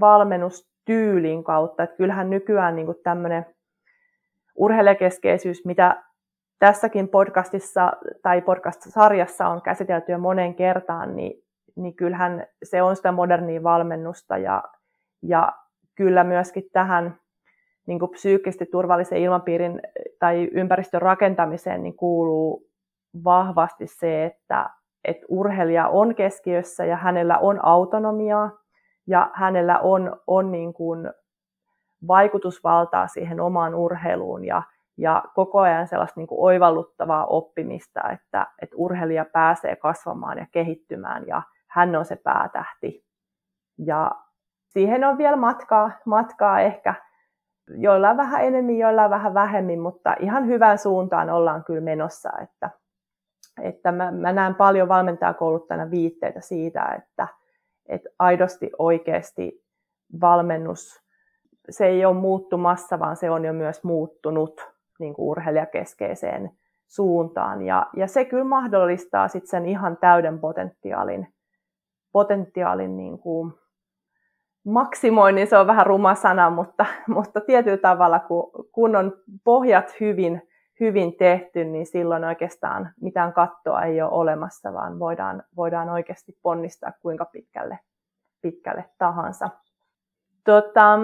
[SPEAKER 3] valmennustyylin kautta, että kyllähän nykyään niin tämmöinen urheilijakeskeisyys, mitä tässäkin podcastissa tai podcast-sarjassa on käsitelty jo monen kertaan, niin, niin kyllähän se on sitä modernia valmennusta ja, ja kyllä myöskin tähän niin kuin psyykkisesti turvallisen ilmapiirin tai ympäristön rakentamiseen niin kuuluu vahvasti se, että, että urheilija on keskiössä ja hänellä on autonomiaa ja hänellä on, on niin kuin vaikutusvaltaa siihen omaan urheiluun ja, ja koko ajan sellaista niin kuin oivalluttavaa oppimista, että, että urheilija pääsee kasvamaan ja kehittymään ja hän on se päätähti. Ja siihen on vielä matkaa, matkaa ehkä joillain vähän enemmän, joillain vähän vähemmän, mutta ihan hyvään suuntaan ollaan kyllä menossa. Että, että mä, mä näen paljon valmentajakouluttajana viitteitä siitä, että, että aidosti oikeasti valmennus, se ei ole muuttumassa, vaan se on jo myös muuttunut niin kuin urheilijakeskeiseen suuntaan. Ja, ja se kyllä mahdollistaa sitten sen ihan täyden potentiaalin, potentiaalin niin kuin maksimoinnin, se on vähän ruma sana, mutta, mutta tietyllä tavalla, kun, kun on pohjat hyvin, hyvin tehty, niin silloin oikeastaan mitään kattoa ei ole olemassa, vaan voidaan, voidaan oikeasti ponnistaa kuinka pitkälle, pitkälle tahansa. Tota,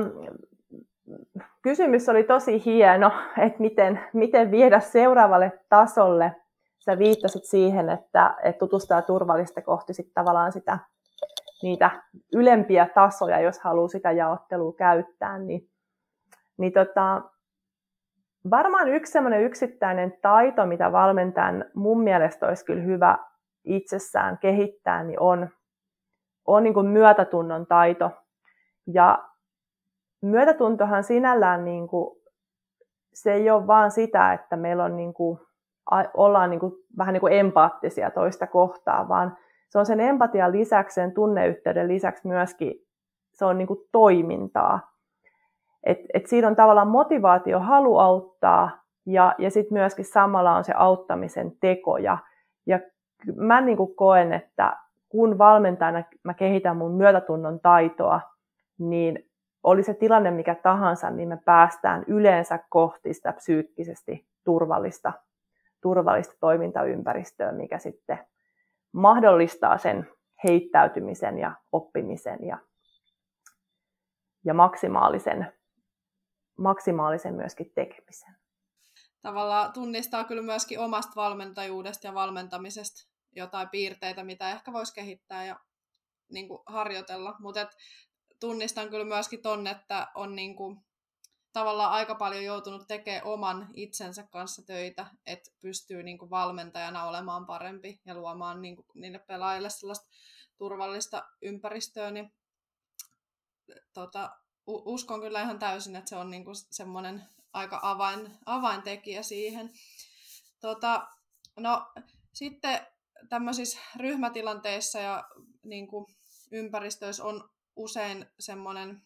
[SPEAKER 3] kysymys oli tosi hieno, että miten, miten viedä seuraavalle tasolle. Sä viittasit siihen, että, että tutustaa turvallista kohti sit tavallaan sitä niitä ylempiä tasoja, jos haluaa sitä jaottelua käyttää, niin, niin tota, varmaan yksi yksittäinen taito, mitä valmentajan mun mielestä olisi kyllä hyvä itsessään kehittää, niin on, on niin kuin myötätunnon taito. Ja myötätuntohan sinällään niin kuin, se ei ole vaan sitä, että meillä on niin kuin, ollaan niin kuin, vähän niin kuin empaattisia toista kohtaa, vaan se on sen empatian lisäksi, sen tunneyhteyden lisäksi myöskin se on niin kuin toimintaa. Et, et siinä on tavallaan motivaatio, halu auttaa ja, ja sitten myöskin samalla on se auttamisen teko. Ja, ja mä niin kuin koen, että kun valmentajana mä kehitän mun myötätunnon taitoa, niin oli se tilanne mikä tahansa, niin me päästään yleensä kohti sitä psyykkisesti turvallista, turvallista toimintaympäristöä, mikä sitten mahdollistaa sen heittäytymisen ja oppimisen ja, ja maksimaalisen, maksimaalisen myöskin tekemisen.
[SPEAKER 2] Tavallaan tunnistaa kyllä myöskin omasta valmentajuudesta ja valmentamisesta jotain piirteitä, mitä ehkä voisi kehittää ja niin kuin harjoitella. Mutta tunnistan kyllä myöskin ton, että on niin kuin, tavallaan aika paljon joutunut tekemään oman itsensä kanssa töitä, että pystyy niin kuin valmentajana olemaan parempi ja luomaan niin kuin niille pelaajille sellaista turvallista ympäristöä, niin tota, uskon kyllä ihan täysin, että se on niin kuin semmoinen aika avain, avaintekijä siihen. Tota, no, sitten tämmöisissä ryhmätilanteissa ja niin kuin ympäristöissä on usein semmoinen,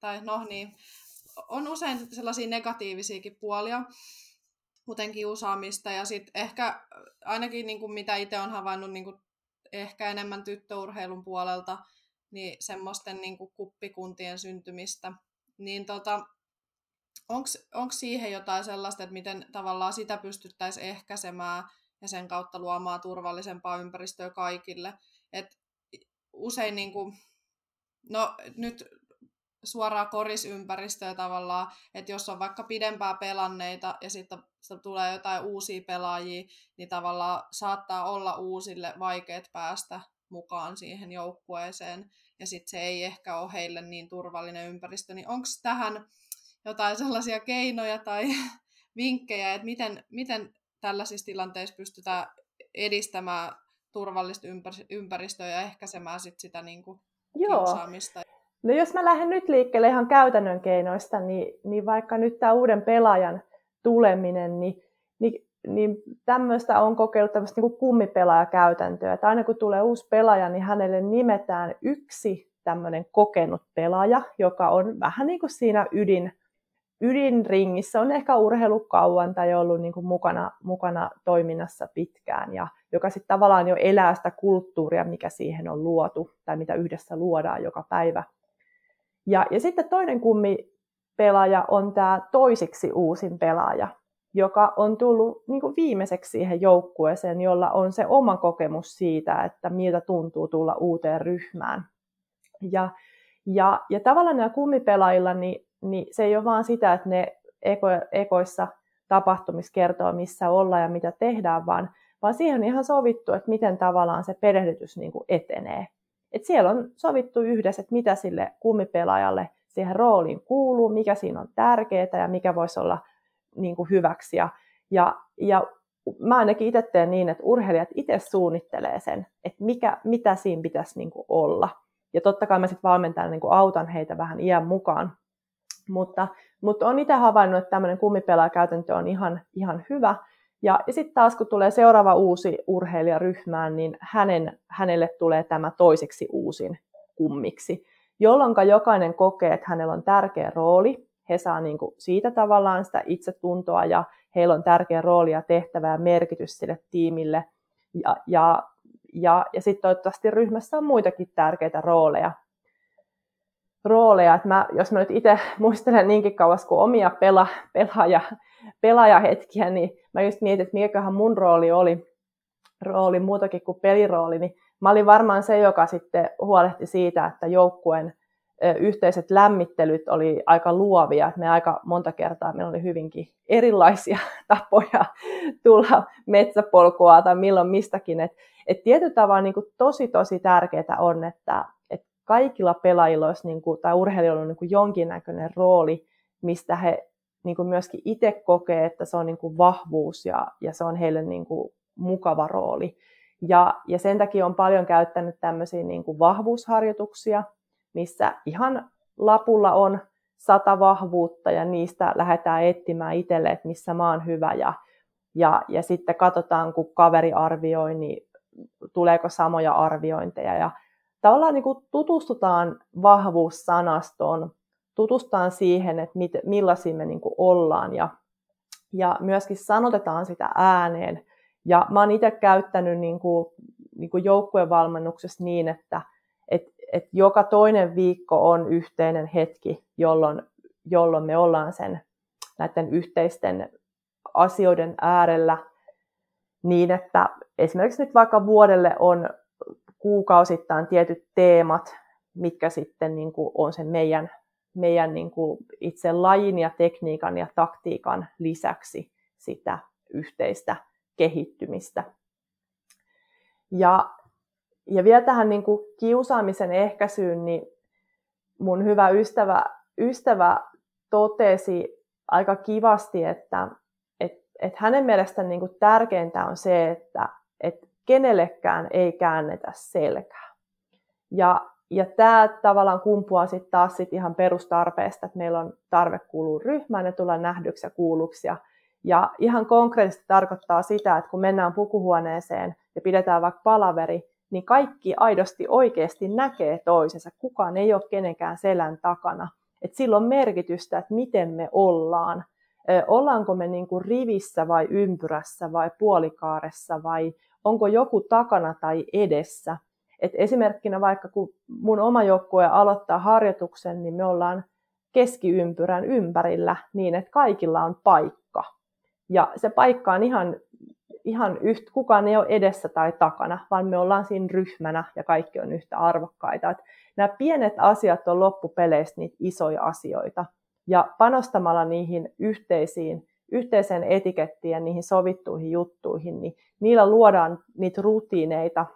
[SPEAKER 2] tai no niin, on usein sellaisia negatiivisiakin puolia, kuten kiusaamista, ja sitten ehkä ainakin niin kuin mitä itse olen havainnut niin kuin ehkä enemmän tyttöurheilun puolelta, niin semmoisten niin kuin kuppikuntien syntymistä, niin tota, onko siihen jotain sellaista, että miten tavallaan sitä pystyttäisiin ehkäisemään ja sen kautta luomaan turvallisempaa ympäristöä kaikille. Et usein niin kuin, no nyt suoraa korisympäristöä tavallaan, että jos on vaikka pidempää pelanneita ja sitten tulee jotain uusia pelaajia, niin tavallaan saattaa olla uusille vaikeat päästä mukaan siihen joukkueeseen, ja sitten se ei ehkä ole heille niin turvallinen ympäristö, niin onko tähän jotain sellaisia keinoja tai vinkkejä, että miten, miten tällaisissa tilanteissa pystytään edistämään turvallista ympäristöä ja ehkäisemään sit sitä niin kuin Joo. kiusaamista?
[SPEAKER 3] No jos mä lähden nyt liikkeelle ihan käytännön keinoista, niin, niin vaikka nyt tämä uuden pelaajan tuleminen, niin, niin, niin tämmöistä on kokeillut tämmöistä niin kummipelaajakäytäntöä, että aina kun tulee uusi pelaaja, niin hänelle nimetään yksi tämmöinen kokenut pelaaja, joka on vähän niin kuin siinä ydin, ydinringissä on ehkä urheilu kauan tai ollut niin kuin mukana, mukana toiminnassa pitkään ja joka sitten tavallaan jo elää sitä kulttuuria, mikä siihen on luotu tai mitä yhdessä luodaan joka päivä. Ja, ja sitten toinen kummi pelaaja on tämä toisiksi uusin pelaaja, joka on tullut niin kuin viimeiseksi siihen joukkueeseen, jolla on se oma kokemus siitä, että miltä tuntuu tulla uuteen ryhmään. Ja, ja, ja tavallaan nämä kummipelaajilla, niin, niin se ei ole vaan sitä, että ne eko, ekoissa tapahtumissa kertoo, missä ollaan ja mitä tehdään, vaan, vaan siihen on ihan sovittu, että miten tavallaan se perehdytys niin kuin etenee. Et siellä on sovittu yhdessä, että mitä sille kummipelaajalle siihen rooliin kuuluu, mikä siinä on tärkeää ja mikä voisi olla niin kuin hyväksi. Ja, ja, ja mä ainakin itse teen niin, että urheilijat itse suunnittelee sen, että mikä, mitä siinä pitäisi niin kuin olla. Ja totta kai mä sitten valmentajana niin autan heitä vähän iän mukaan. Mutta, mutta on itse havainnut, että tämmöinen kummipelaajakäytäntö on ihan, ihan hyvä. Ja, ja sitten taas kun tulee seuraava uusi urheilija ryhmään, niin hänen, hänelle tulee tämä toiseksi uusin kummiksi, jolloin jokainen kokee, että hänellä on tärkeä rooli. He saa niin kuin siitä tavallaan sitä itsetuntoa ja heillä on tärkeä rooli ja tehtävä ja merkitys sille tiimille. Ja, ja, ja, ja sitten toivottavasti ryhmässä on muitakin tärkeitä rooleja. Rooleja. Että mä, jos mä nyt itse muistelen niinkin kauas kuin omia pela, pelaaja, pelaajahetkiä, niin mä just mietin, että mikäköhän mun rooli oli, rooli muutakin kuin pelirooli, niin mä olin varmaan se, joka sitten huolehti siitä, että joukkueen yhteiset lämmittelyt oli aika luovia. Me aika monta kertaa meillä oli hyvinkin erilaisia tapoja tulla metsäpolkua tai milloin mistäkin. Et, et tietyllä tavalla niin kuin tosi tosi tärkeää on, että et kaikilla pelaajilla olisi, niin kuin, tai urheilijoilla on niin kuin jonkinnäköinen rooli, mistä he niin kuin myöskin itse kokee, että se on niin kuin vahvuus ja, ja se on heille niin kuin mukava rooli. Ja, ja sen takia on paljon käyttänyt tämmöisiä niin kuin vahvuusharjoituksia, missä ihan lapulla on sata vahvuutta ja niistä lähdetään etsimään itselle, että missä mä oon hyvä ja, ja, ja sitten katsotaan, kun kaveri arvioi, niin tuleeko samoja arviointeja ja tavallaan niin kuin tutustutaan vahvuussanastoon, tutustutaan siihen, että mit, millaisia me niin kuin ollaan ja, ja myöskin sanotetaan sitä ääneen. Ja mä oon itse käyttänyt niin kuin, niin kuin joukkuevalmennuksessa niin, että et, et joka toinen viikko on yhteinen hetki, jolloin, jolloin me ollaan sen näiden yhteisten asioiden äärellä niin, että esimerkiksi nyt vaikka vuodelle on kuukausittain tietyt teemat, mitkä sitten niin kuin on sen meidän, meidän niin kuin itse lajin ja tekniikan ja taktiikan lisäksi sitä yhteistä kehittymistä. Ja, ja vielä tähän niin kuin kiusaamisen ehkäisyyn, niin mun hyvä ystävä, ystävä totesi aika kivasti, että et, et hänen mielestään niin kuin tärkeintä on se, että et kenellekään ei käännetä selkää. Ja, ja tämä tavallaan kumpuaa sitten taas sit ihan perustarpeesta, että meillä on tarve kuulua ryhmään ja tulla nähdyksi ja kuulluksi. Ja, ja ihan konkreettisesti tarkoittaa sitä, että kun mennään pukuhuoneeseen ja pidetään vaikka palaveri, niin kaikki aidosti oikeasti näkee toisensa. Kukaan ei ole kenenkään selän takana. Et sillä on merkitystä, että miten me ollaan. Ollaanko me niin kuin rivissä vai ympyrässä vai puolikaaressa vai onko joku takana tai edessä. Et esimerkkinä vaikka kun mun oma joukkue aloittaa harjoituksen, niin me ollaan keskiympyrän ympärillä niin, että kaikilla on paikka. Ja se paikka on ihan, ihan yhtä, kukaan ei ole edessä tai takana, vaan me ollaan siinä ryhmänä ja kaikki on yhtä arvokkaita. Et nämä pienet asiat on loppupeleissä niitä isoja asioita. Ja panostamalla niihin yhteisiin yhteiseen etikettiin ja niihin sovittuihin juttuihin, niin niillä luodaan niitä rutiineita,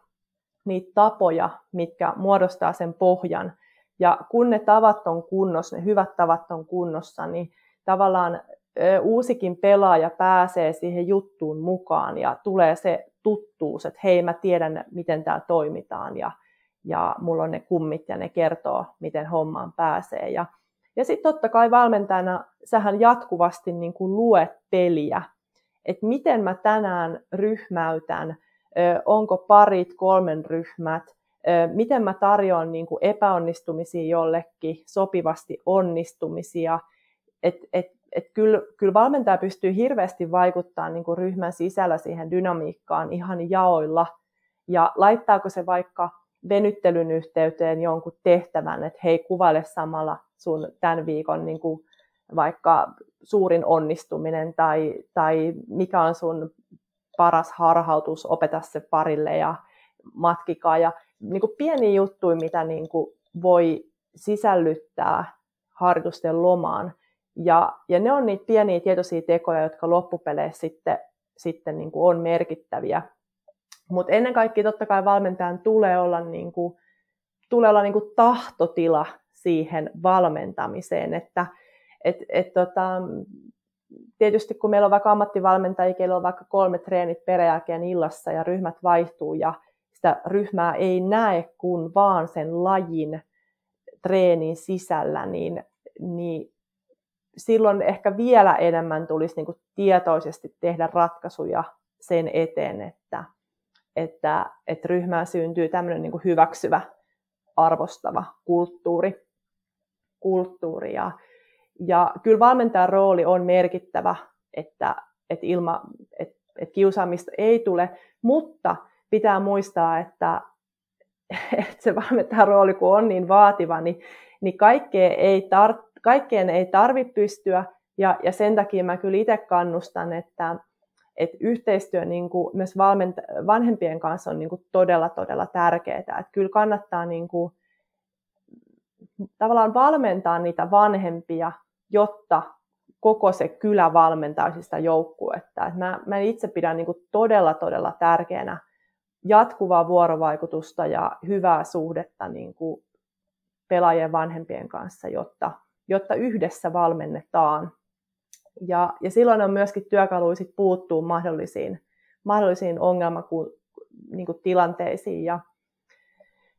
[SPEAKER 3] niitä tapoja, mitkä muodostaa sen pohjan. Ja kun ne tavat on kunnossa, ne hyvät tavat on kunnossa, niin tavallaan uusikin pelaaja pääsee siihen juttuun mukaan ja tulee se tuttuus, että hei mä tiedän miten täällä toimitaan ja, ja mulla on ne kummit ja ne kertoo miten hommaan pääsee. Ja ja sitten totta kai valmentajana sähän jatkuvasti niin kuin luet peliä, että miten mä tänään ryhmäytän, onko parit, kolmen ryhmät, miten mä tarjoan niin kuin epäonnistumisia jollekin, sopivasti onnistumisia, et, et, et kyllä, kyllä valmentaja pystyy hirveästi vaikuttamaan niin kuin ryhmän sisällä siihen dynamiikkaan ihan jaoilla. Ja laittaako se vaikka venyttelyn yhteyteen jonkun tehtävän, että hei, kuvaile samalla sun tämän viikon niin kuin vaikka suurin onnistuminen tai, tai mikä on sun paras harhautus, opeta se parille ja matkikaa. Ja niin kuin pieniä juttuja, mitä niin kuin voi sisällyttää harjoitusten lomaan. Ja, ja ne on niitä pieniä tietoisia tekoja, jotka loppupeleissä sitten, sitten niin kuin on merkittäviä. Mutta ennen kaikkea totta kai valmentajan tulee olla, niin kuin, tulee olla niin kuin tahtotila siihen valmentamiseen, että et, et tota, tietysti kun meillä on vaikka ammattivalmentajia, keillä on vaikka kolme treenit peräjälkeen illassa ja ryhmät vaihtuu ja sitä ryhmää ei näe kuin vaan sen lajin treenin sisällä, niin, niin silloin ehkä vielä enemmän tulisi niin kuin tietoisesti tehdä ratkaisuja sen eteen, että, että, että ryhmään syntyy tämmöinen niin hyväksyvä, arvostava kulttuuri. kulttuuri. Ja, ja kyllä valmentajan rooli on merkittävä, että, että, ilma, että, että kiusaamista ei tule, mutta pitää muistaa, että, että se valmentajan rooli kun on niin vaativa, niin, niin kaikkeen ei, tar, kaikkeen ei tarvitse pystyä, ja, ja sen takia mä kyllä itse kannustan, että, että yhteistyö niin kuin myös valmenta- vanhempien kanssa on niin kuin todella, todella tärkeää. Että kyllä kannattaa niin kuin, tavallaan valmentaa niitä vanhempia, jotta koko se kylä valmentaisi sitä joukkuetta. Et mä, mä itse pidän niin kuin todella, todella tärkeänä jatkuvaa vuorovaikutusta ja hyvää suhdetta niin kuin pelaajien vanhempien kanssa, jotta, jotta yhdessä valmennetaan. Ja, ja silloin on myöskin työkaluisit puuttuu mahdollisiin, mahdollisiin ongelmatilanteisiin. Niin ja,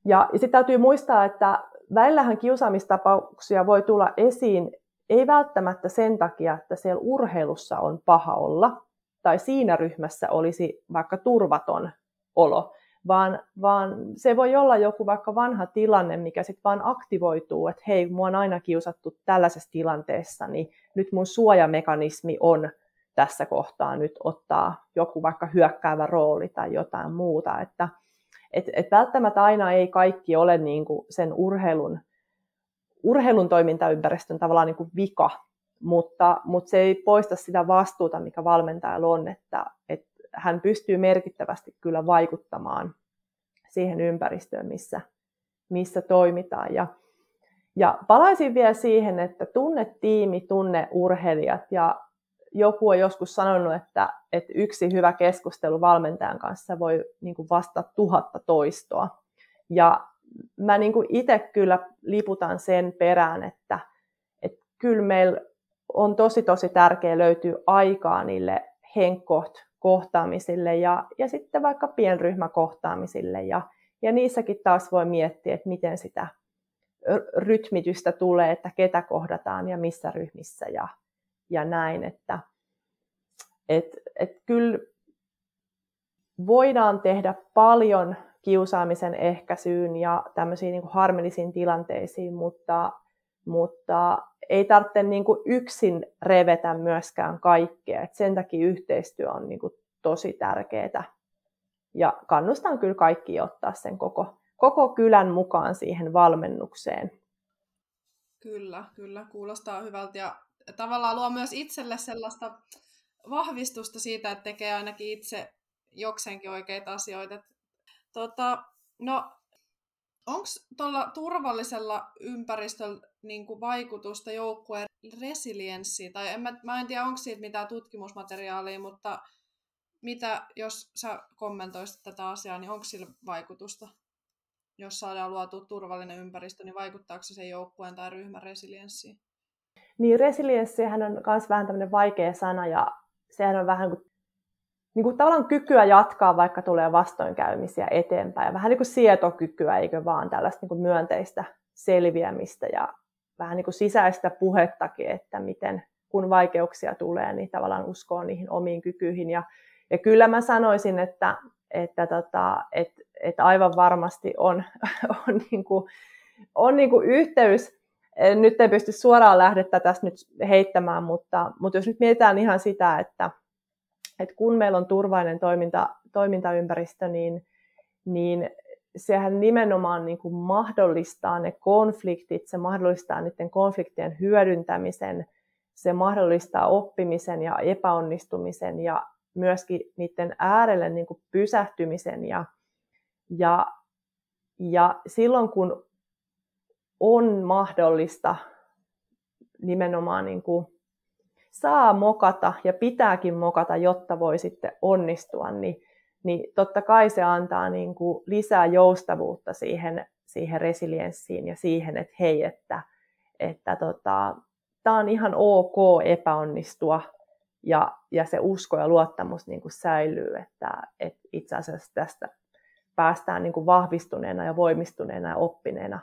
[SPEAKER 3] ja, ja sitten täytyy muistaa, että välillähän kiusaamistapauksia voi tulla esiin ei välttämättä sen takia, että siellä urheilussa on paha olla, tai siinä ryhmässä olisi vaikka turvaton olo, vaan, vaan se voi olla joku vaikka vanha tilanne, mikä sitten vaan aktivoituu, että hei, mua on aina kiusattu tällaisessa tilanteessa, niin nyt mun suojamekanismi on tässä kohtaa nyt ottaa joku vaikka hyökkäävä rooli tai jotain muuta, että et, et välttämättä aina ei kaikki ole niin kuin sen urheilun urheilun toimintaympäristön tavallaan niin kuin vika, mutta, mutta se ei poista sitä vastuuta, mikä valmentajalla on, että, että hän pystyy merkittävästi kyllä vaikuttamaan siihen ympäristöön, missä, missä toimitaan. Ja, ja palaisin vielä siihen, että tunne tiimi, tunne urheilijat ja joku on joskus sanonut, että, että yksi hyvä keskustelu valmentajan kanssa voi niin kuin vastata tuhatta toistoa. Ja mä niin kuin itse kyllä liputan sen perään, että, että kyllä meillä on tosi tosi tärkeää löytyä aikaa niille henkkoht kohtaamisille ja, ja sitten vaikka pienryhmäkohtaamisille. Ja, ja niissäkin taas voi miettiä, että miten sitä rytmitystä tulee, että ketä kohdataan ja missä ryhmissä ja, ja näin, että et, et kyllä voidaan tehdä paljon kiusaamisen ehkäisyyn ja tämmöisiin niin harmillisiin tilanteisiin, mutta, mutta ei tarvitse niin kuin yksin revetä myöskään kaikkea. Et sen takia yhteistyö on niin kuin tosi tärkeää. Ja kannustan kyllä kaikki ottaa sen koko, koko kylän mukaan siihen valmennukseen.
[SPEAKER 2] Kyllä, kyllä, kuulostaa hyvältä ja tavallaan luo myös itselle sellaista vahvistusta siitä, että tekee ainakin itse jokseenkin oikeita asioita. Tota, no, onko tuolla turvallisella ympäristöllä niin kuin vaikutusta joukkueen resilienssiin? Tai en, mä, mä en tiedä, onko siitä mitään tutkimusmateriaalia, mutta mitä, jos sä kommentoisit tätä asiaa, niin onko sillä vaikutusta? Jos saadaan luotua turvallinen ympäristö, niin vaikuttaako se sen joukkueen tai ryhmän resilienssiin?
[SPEAKER 3] Niin, resilienssihän on myös vähän tämmöinen vaikea sana ja sehän on vähän kuin niin kuin tavallaan kykyä jatkaa, vaikka tulee vastoinkäymisiä eteenpäin. Vähän niin kuin sietokykyä, eikö vaan tällaista niin kuin myönteistä selviämistä ja vähän niin kuin sisäistä puhettakin, että miten kun vaikeuksia tulee, niin tavallaan uskoo niihin omiin kykyihin. Ja, ja kyllä mä sanoisin, että, että, tota, että, että aivan varmasti on, on, niin kuin, on niin kuin yhteys nyt ei pysty suoraan lähdettä tästä nyt heittämään, mutta, mutta jos nyt mietitään ihan sitä, että, että kun meillä on turvallinen toiminta, toimintaympäristö, niin, niin sehän nimenomaan niin kuin mahdollistaa ne konfliktit, se mahdollistaa niiden konfliktien hyödyntämisen, se mahdollistaa oppimisen ja epäonnistumisen ja myöskin niiden äärelle niin kuin pysähtymisen. Ja, ja, ja silloin kun on mahdollista nimenomaan niin kuin saa mokata ja pitääkin mokata, jotta voi sitten onnistua, niin, niin totta kai se antaa niin kuin lisää joustavuutta siihen, siihen resilienssiin ja siihen, että hei, että, että tota, on ihan ok epäonnistua ja, ja se usko ja luottamus niin kuin säilyy, että, että itse asiassa tästä päästään niin kuin vahvistuneena ja voimistuneena ja oppineena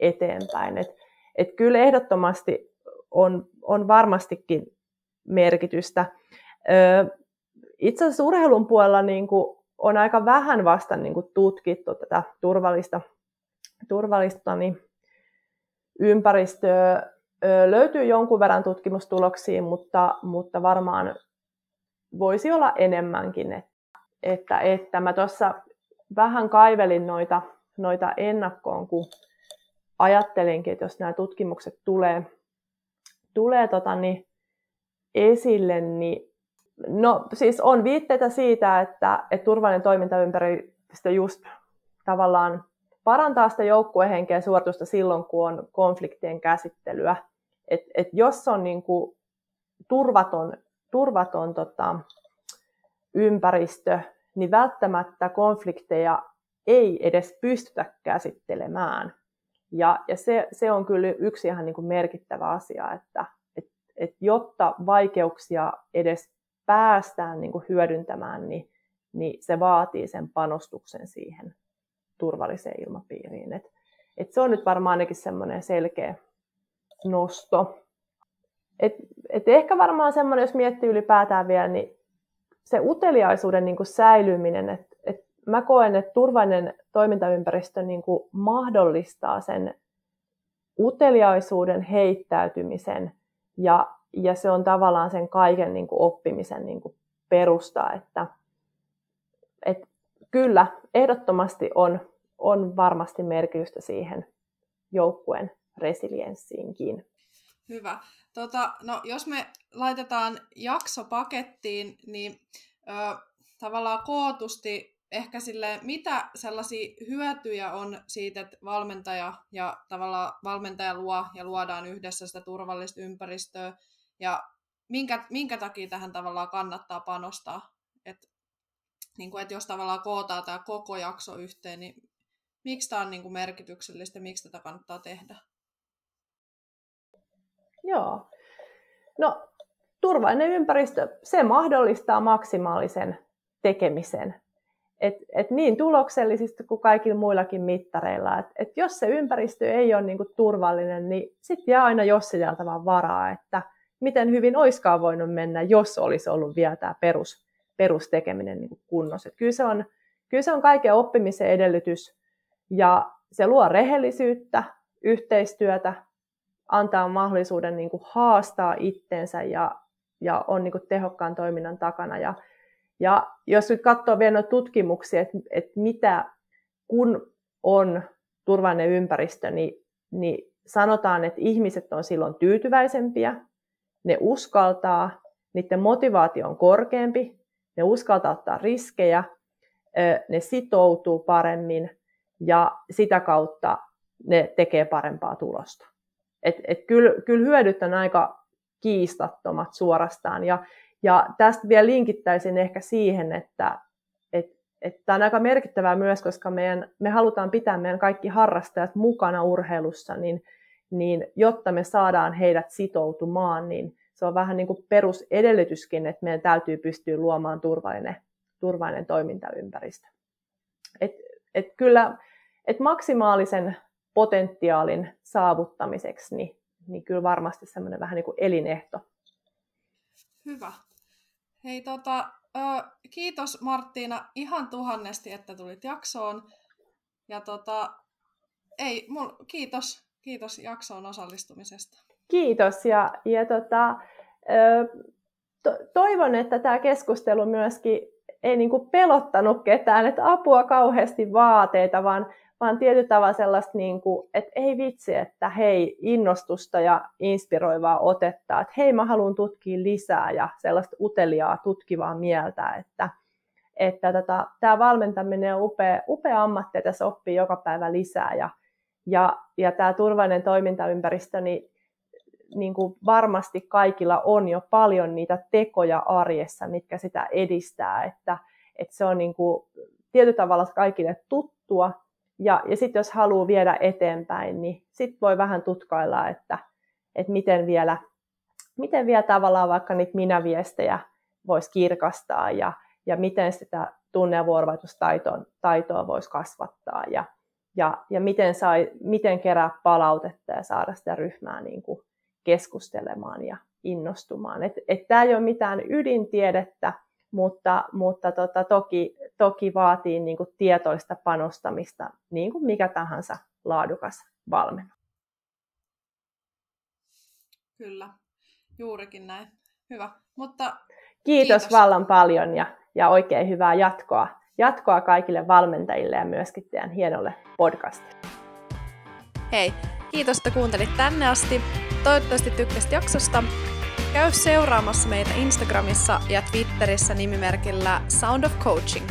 [SPEAKER 3] eteenpäin. Et, et kyllä ehdottomasti on, on varmastikin merkitystä. Itse asiassa urheilun puolella niin kuin on aika vähän vasta niin kuin tutkittu tätä turvallista, turvallista niin ympäristöä. Löytyy jonkun verran tutkimustuloksia, mutta, mutta varmaan voisi olla enemmänkin. Että, että, että mä tuossa vähän kaivelin noita, noita ennakkoon, kun ajattelinkin, että jos nämä tutkimukset tulee, tulee tota, niin esille, niin no siis on viitteitä siitä, että, että turvallinen toimintaympäristö just tavallaan parantaa sitä joukkuehenkeä suoritusta silloin, kun on konfliktien käsittelyä. Et, et jos on niin kuin turvaton, turvaton tota, ympäristö, niin välttämättä konflikteja ei edes pystytä käsittelemään. Ja, ja se, se on kyllä yksi ihan niin kuin merkittävä asia, että et, et jotta vaikeuksia edes päästään niin kuin hyödyntämään, niin, niin se vaatii sen panostuksen siihen turvalliseen ilmapiiriin. Et, et se on nyt varmaan ainakin semmoinen selkeä nosto. Et, et ehkä varmaan semmoinen, jos miettii ylipäätään vielä, niin se uteliaisuuden niin kuin säilyminen, että mä koen, että turvallinen toimintaympäristö niin kuin mahdollistaa sen uteliaisuuden heittäytymisen ja, ja se on tavallaan sen kaiken niin kuin oppimisen niin kuin perusta, että, että kyllä, ehdottomasti on, on varmasti merkitystä siihen joukkueen resilienssiinkin.
[SPEAKER 2] Hyvä. Tota, no, jos me laitetaan jakso pakettiin, niin ö, tavallaan kootusti ehkä sille, mitä sellaisia hyötyjä on siitä, että valmentaja ja tavallaan valmentaja luo ja luodaan yhdessä sitä turvallista ympäristöä ja minkä, minkä takia tähän tavallaan kannattaa panostaa. Et, niin kuin, että jos tavallaan kootaan tämä koko jakso yhteen, niin miksi tämä on niin kuin merkityksellistä, miksi tätä kannattaa tehdä?
[SPEAKER 3] Joo. No, turvallinen ympäristö, se mahdollistaa maksimaalisen tekemisen et, et niin tuloksellisesti kuin kaikilla muillakin mittareilla. Et, et jos se ympäristö ei ole niinku turvallinen, niin sitten jää aina jossidelta vaan varaa, että miten hyvin oiskaan voinut mennä, jos olisi ollut vielä tämä perus, perustekeminen niinku kunnossa. Kyllä, se on, kyllä se on kaiken oppimisen edellytys ja se luo rehellisyyttä, yhteistyötä, antaa mahdollisuuden niinku haastaa itsensä ja, ja on niinku tehokkaan toiminnan takana. Ja ja jos nyt katsoo vielä noita tutkimuksia, että, että mitä kun on turvallinen ympäristö, niin, niin sanotaan, että ihmiset on silloin tyytyväisempiä, ne uskaltaa, niiden motivaatio on korkeampi, ne uskaltaa ottaa riskejä, ne sitoutuu paremmin ja sitä kautta ne tekee parempaa tulosta. Et, et kyllä, kyllä hyödyt on aika kiistattomat suorastaan. Ja, ja tästä vielä linkittäisin ehkä siihen, että että tämä on aika merkittävää myös, koska meidän, me halutaan pitää meidän kaikki harrastajat mukana urheilussa, niin, niin jotta me saadaan heidät sitoutumaan, niin se on vähän niin kuin perusedellytyskin, että meidän täytyy pystyä luomaan turvallinen, turvallinen toimintaympäristö. Et, et kyllä, et maksimaalisen potentiaalin saavuttamiseksi, niin, niin kyllä varmasti semmoinen vähän niin kuin elinehto.
[SPEAKER 2] Hyvä. Hei, tota, ö, kiitos Marttiina ihan tuhannesti, että tulit jaksoon. Ja tota, ei, mul, kiitos, kiitos jaksoon osallistumisesta.
[SPEAKER 3] Kiitos ja, ja tota, to, toivon, että tämä keskustelu myöskin ei niin kuin pelottanut ketään, että apua kauheasti vaateita, vaan, vaan tietyllä tavalla sellaista, niin kuin, että ei vitsi, että hei, innostusta ja inspiroivaa otetta, että hei, mä haluan tutkia lisää ja sellaista uteliaa, tutkivaa mieltä, että, että tota, tämä valmentaminen on upea, upea ammatti, tässä oppii joka päivä lisää ja, ja, ja tämä turvallinen toimintaympäristö, niin niin kuin varmasti kaikilla on jo paljon niitä tekoja arjessa, mitkä sitä edistää, että, että se on niin kuin tietyllä tavalla kaikille tuttua. Ja, ja sitten jos haluaa viedä eteenpäin, niin sitten voi vähän tutkailla, että, että miten, vielä, miten vielä tavallaan vaikka niitä minäviestejä voisi kirkastaa ja, ja miten sitä tunne- ja vuorovaikutustaitoa taitoa voisi kasvattaa ja, ja, ja miten, sai, miten kerää palautetta ja saada sitä ryhmää niin kuin keskustelemaan ja innostumaan. Tämä ei ole mitään ydintiedettä, mutta, mutta tota, toki, toki vaatii niin kuin tietoista panostamista, niin kuin mikä tahansa laadukas valmennus.
[SPEAKER 2] Kyllä, juurikin näin. Hyvä. Mutta
[SPEAKER 3] kiitos, kiitos. vallan paljon ja, ja oikein hyvää jatkoa, jatkoa kaikille valmentajille ja myöskin teidän hienolle podcastille.
[SPEAKER 1] Hei, kiitos, että kuuntelit tänne asti. Toivottavasti tykkäsit jaksosta. Käy seuraamassa meitä Instagramissa ja Twitterissä nimimerkillä Sound of Coaching.